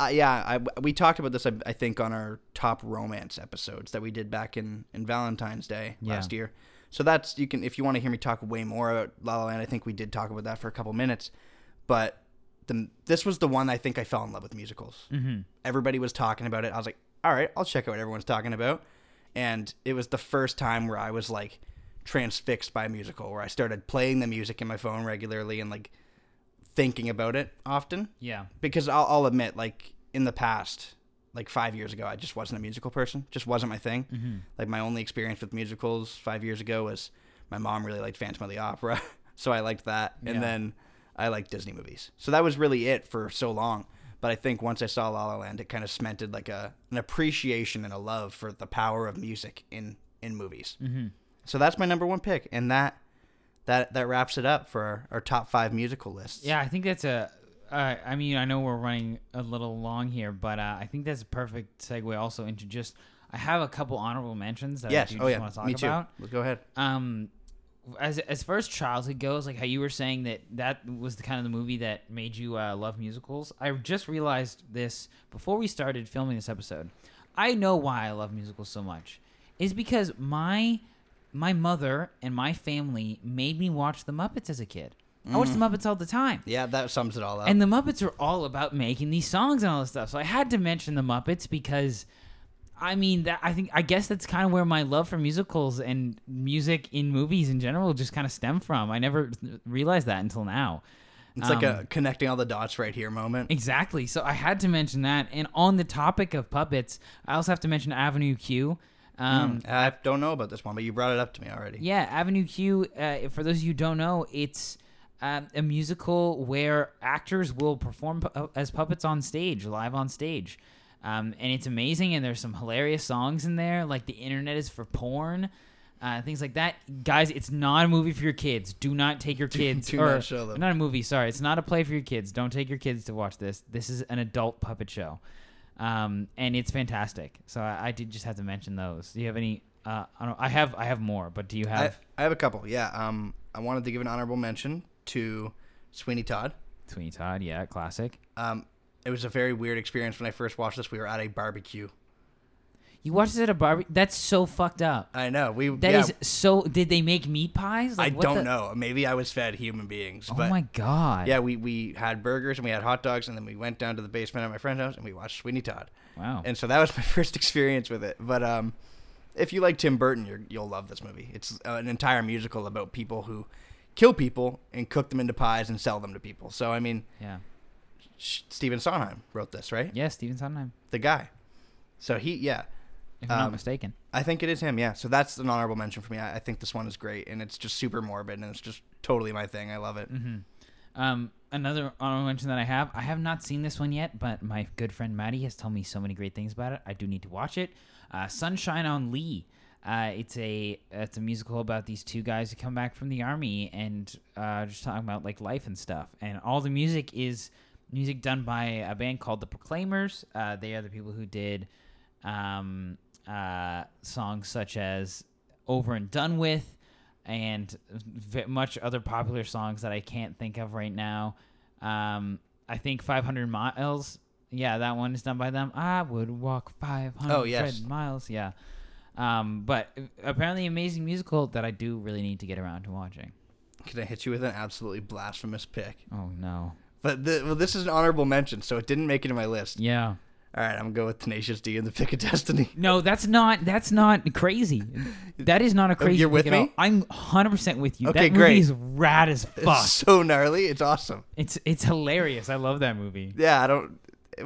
I, yeah, I, we talked about this. I, I think on our top romance episodes that we did back in in Valentine's Day Yeah. last year. So that's you can if you want to hear me talk way more about La La Land. I think we did talk about that for a couple minutes, but the this was the one I think I fell in love with musicals. Mm-hmm. Everybody was talking about it. I was like, all right, I'll check out what everyone's talking about, and it was the first time where I was like transfixed by a musical, where I started playing the music in my phone regularly and like thinking about it often Yeah. because I'll, I'll admit, like in the past, like five years ago, I just wasn't a musical person. Just wasn't my thing. Mm-hmm. Like my only experience with musicals five years ago was my mom really liked Phantom of the Opera, so I liked that, and Yeah. then I like Disney movies. So that was really it for so long. But I think once I saw La La Land, it kind of cemented like a an appreciation and a love for the power of music in in movies. Mm-hmm. So that's my number one pick, and that that that wraps it up for our, our top five musical lists. Yeah, I think that's a. Uh, I mean, I know we're running a little long here, but uh, I think that's a perfect segue also into just. I have a couple honorable mentions that Yes. I do Oh just yeah. want to talk Me too. about. Let's go ahead. Um, as as far as childhood goes, like how you were saying that that was the kind of the movie that made you uh, love musicals. I just realized this before we started filming this episode. I know why I love musicals so much. Is because my my mother and my family made me watch the Muppets as a kid. I watched the Muppets all the time. Yeah, that sums it all up. And the Muppets are all about making these songs and all this stuff. So I had to mention the Muppets because I mean that I think I guess that's kind of where my love for musicals and music in movies in general just kind of stem from. I never realized that until now. it's like um, a connecting all the dots right here moment. Exactly. So I had to mention that. And on the topic of puppets, I also have to mention Avenue Q. Um, I don't know about this one, but you brought it up to me already. Yeah, Avenue Q. Uh, for those of you who don't know, it's um, a musical where actors will perform pu- uh, as puppets on stage, live on stage, um, and it's amazing. And there's some hilarious songs in there, like "The Internet is for Porn." Uh, things like that, guys. It's not a movie for your kids. Do not take your kids. do or, not show them. Not a movie. Sorry, it's not a play for your kids. Don't take your kids to watch this. This is an adult puppet show, um, and it's fantastic. So I, I did just have to mention those. Do you have any? Uh, I, don't, I have. I have more, but do you I, have? I have a couple. Yeah. Um, I wanted to give an honorable mention to Sweeney Todd. Sweeney Todd, yeah, classic. Um, it was a very weird experience when I first watched this. We were at a barbecue. You watched it at a barbecue? That's so fucked up. I know. We. That yeah, is so. Did they make meat pies? I Like, what don't the- know. Maybe I was fed human beings. Oh but my god. Yeah, we, we had burgers and we had hot dogs and then we went down to the basement at my friend's house and we watched Sweeney Todd. Wow. And so that was my first experience with it. But um, if you like Tim Burton, you're, you'll love this movie. It's uh, an entire musical about people who kill people and cook them into pies and sell them to people. So I mean, yeah. Stephen Sondheim wrote this, right? Yeah, Stephen Sondheim, The guy. So he, yeah, if I'm not Um, mistaken. I think it is him. Yeah. So that's an honorable mention for me. I, I think this one is great and it's just super morbid and it's just totally my thing. I love it. hmm Um, another honorable mention that I have. I have not seen this one yet, but my good friend Maddie has told me so many great things about it. I do need to watch it. Uh, Sunshine on Leith. Uh, it's a it's a musical about these two guys who come back from the army and uh, just talking about like life and stuff. And all the music is music done by a band called the Proclaimers. Uh, they are the people who did um, uh, songs such as "Over and Done With." and v- much other popular songs that I can't think of right now. Um, I think 500 miles. Yeah, that one is done by them. I would walk 500 Oh, yes. miles. Yeah. Um, but uh, apparently amazing musical that I do really need to get around to watching. Can I hit you with an absolutely blasphemous pick? Oh no. But the, well, this is an honorable mention, so it didn't make it to my list. Yeah. All right, I'm gonna go with Tenacious D and the Pick of Destiny. No, that's not. That's not crazy. That is not a crazy. Oh, you're with all. me? I'm 100 percent with you. Okay, that movie great. is rad as fuck. It's so gnarly. It's awesome. It's it's hilarious. I love that movie. Yeah, I don't.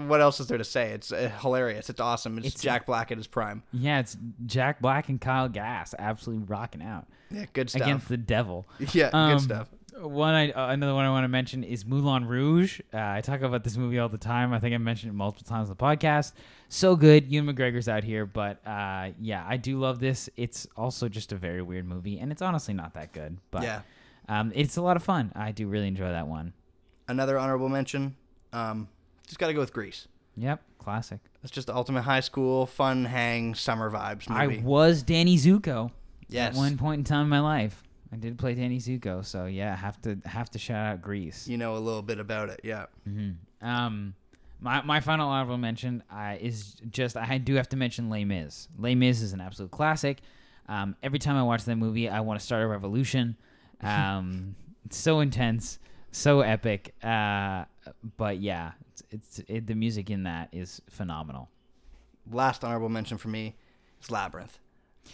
What else is there to say? It's uh, hilarious. It's awesome. It's, It's- Jack Black at his prime. Yeah, it's Jack Black and Kyle Gass absolutely rocking out Yeah, good stuff. against the devil. yeah, Um, good stuff. One, I, uh, another one I want to mention is Moulin Rouge. Uh, I talk about this movie all the time. I think I mentioned it multiple times on the podcast. So good. Ewan McGregor's out here, but uh, yeah, I do love this. It's also just a very weird movie, and it's honestly not that good. But Yeah. um, it's a lot of fun. I do really enjoy that one. Another honorable mention. Um, just got to go with Grease. Yep, classic. It's just the ultimate high school fun hang summer vibes movie. I was Danny Zuko yes. at one point in time in my life. I did play Danny Zuko, so yeah, have to have to shout out Grease. You know a little bit about it. Yeah. Mm-hmm. Um, my my final honorable mention uh, is just I do have to mention Les Mis. Les Mis is an absolute classic. Um, every time I watch that movie, I want to start a revolution. Um, it's so intense, so epic. Uh, but yeah, it's, it's it, the music in that is phenomenal. Last honorable mention for me is Labyrinth.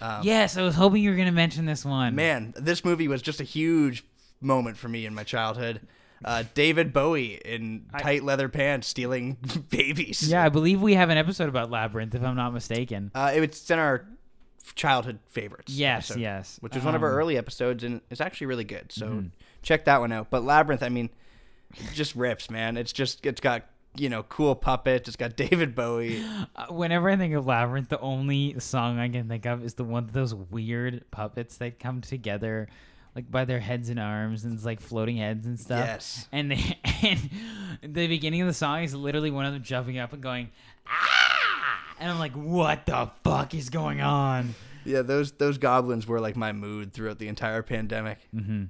Um, yes, I was hoping you were gonna mention this one. Man, this movie was just a huge moment for me in my childhood. Uh, David Bowie in I- tight leather pants stealing babies. Yeah, I believe we have an episode about Labyrinth, if I'm not mistaken. Uh, it's in our childhood favorites. Yes, episode, yes. Which was one of our Um, early episodes, and it's actually really good. So Mhm. check that one out. But Labyrinth, I mean, just rips, man. It's just it's got you know cool puppet. It's got David Bowie. Uh, whenever I think of Labyrinth, the only song I can think of is the one those weird puppets that come together, like by their heads and arms, and it's like floating heads and stuff. Yes. And they, and the beginning of the song is literally one of them jumping up and going, ah! And I'm like, what the fuck is going on? Yeah, those those goblins were like my mood throughout the entire pandemic. Mm-hmm.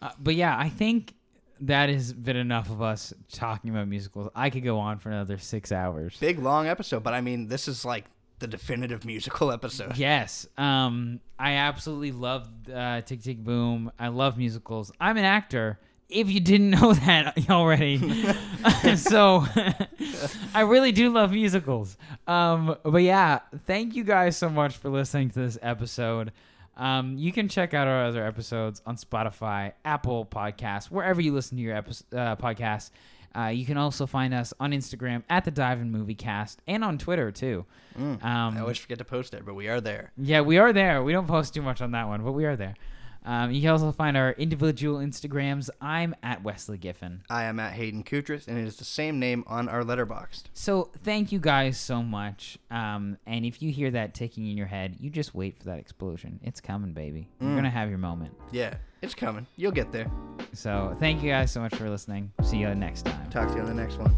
Uh, but yeah, I think that has been enough of us talking about musicals. I could go on for another six hours. Big long episode, but I mean, this is like the definitive musical episode. Yes. Um, I absolutely love uh, Tick Tick Boom. I love musicals. I'm an actor. If you didn't know that already, so I really do love musicals. Um, but yeah, thank you guys so much for listening to this episode. Um, you can check out our other episodes on Spotify, Apple Podcasts, wherever you listen to your epi- uh, podcasts. Uh, you can also find us on Instagram at the Dive and Movie Cast and on Twitter too. Mm. Um, I always forget to post there, but we are there. yeah, we are there. We don't post too much on that one, but we are there. Um, you can also find our individual Instagrams. I'm at Wesley Giffen. I am at Hayden Koutras, and it is the same name on our letterboxd. So thank you guys so much. Um, and if you hear that ticking in your head, you just wait for that explosion. It's coming, baby. You're Mm. gonna have your moment. Yeah, it's coming. You'll get there. So thank you guys so much for listening. See you next time. Talk to you on the next one.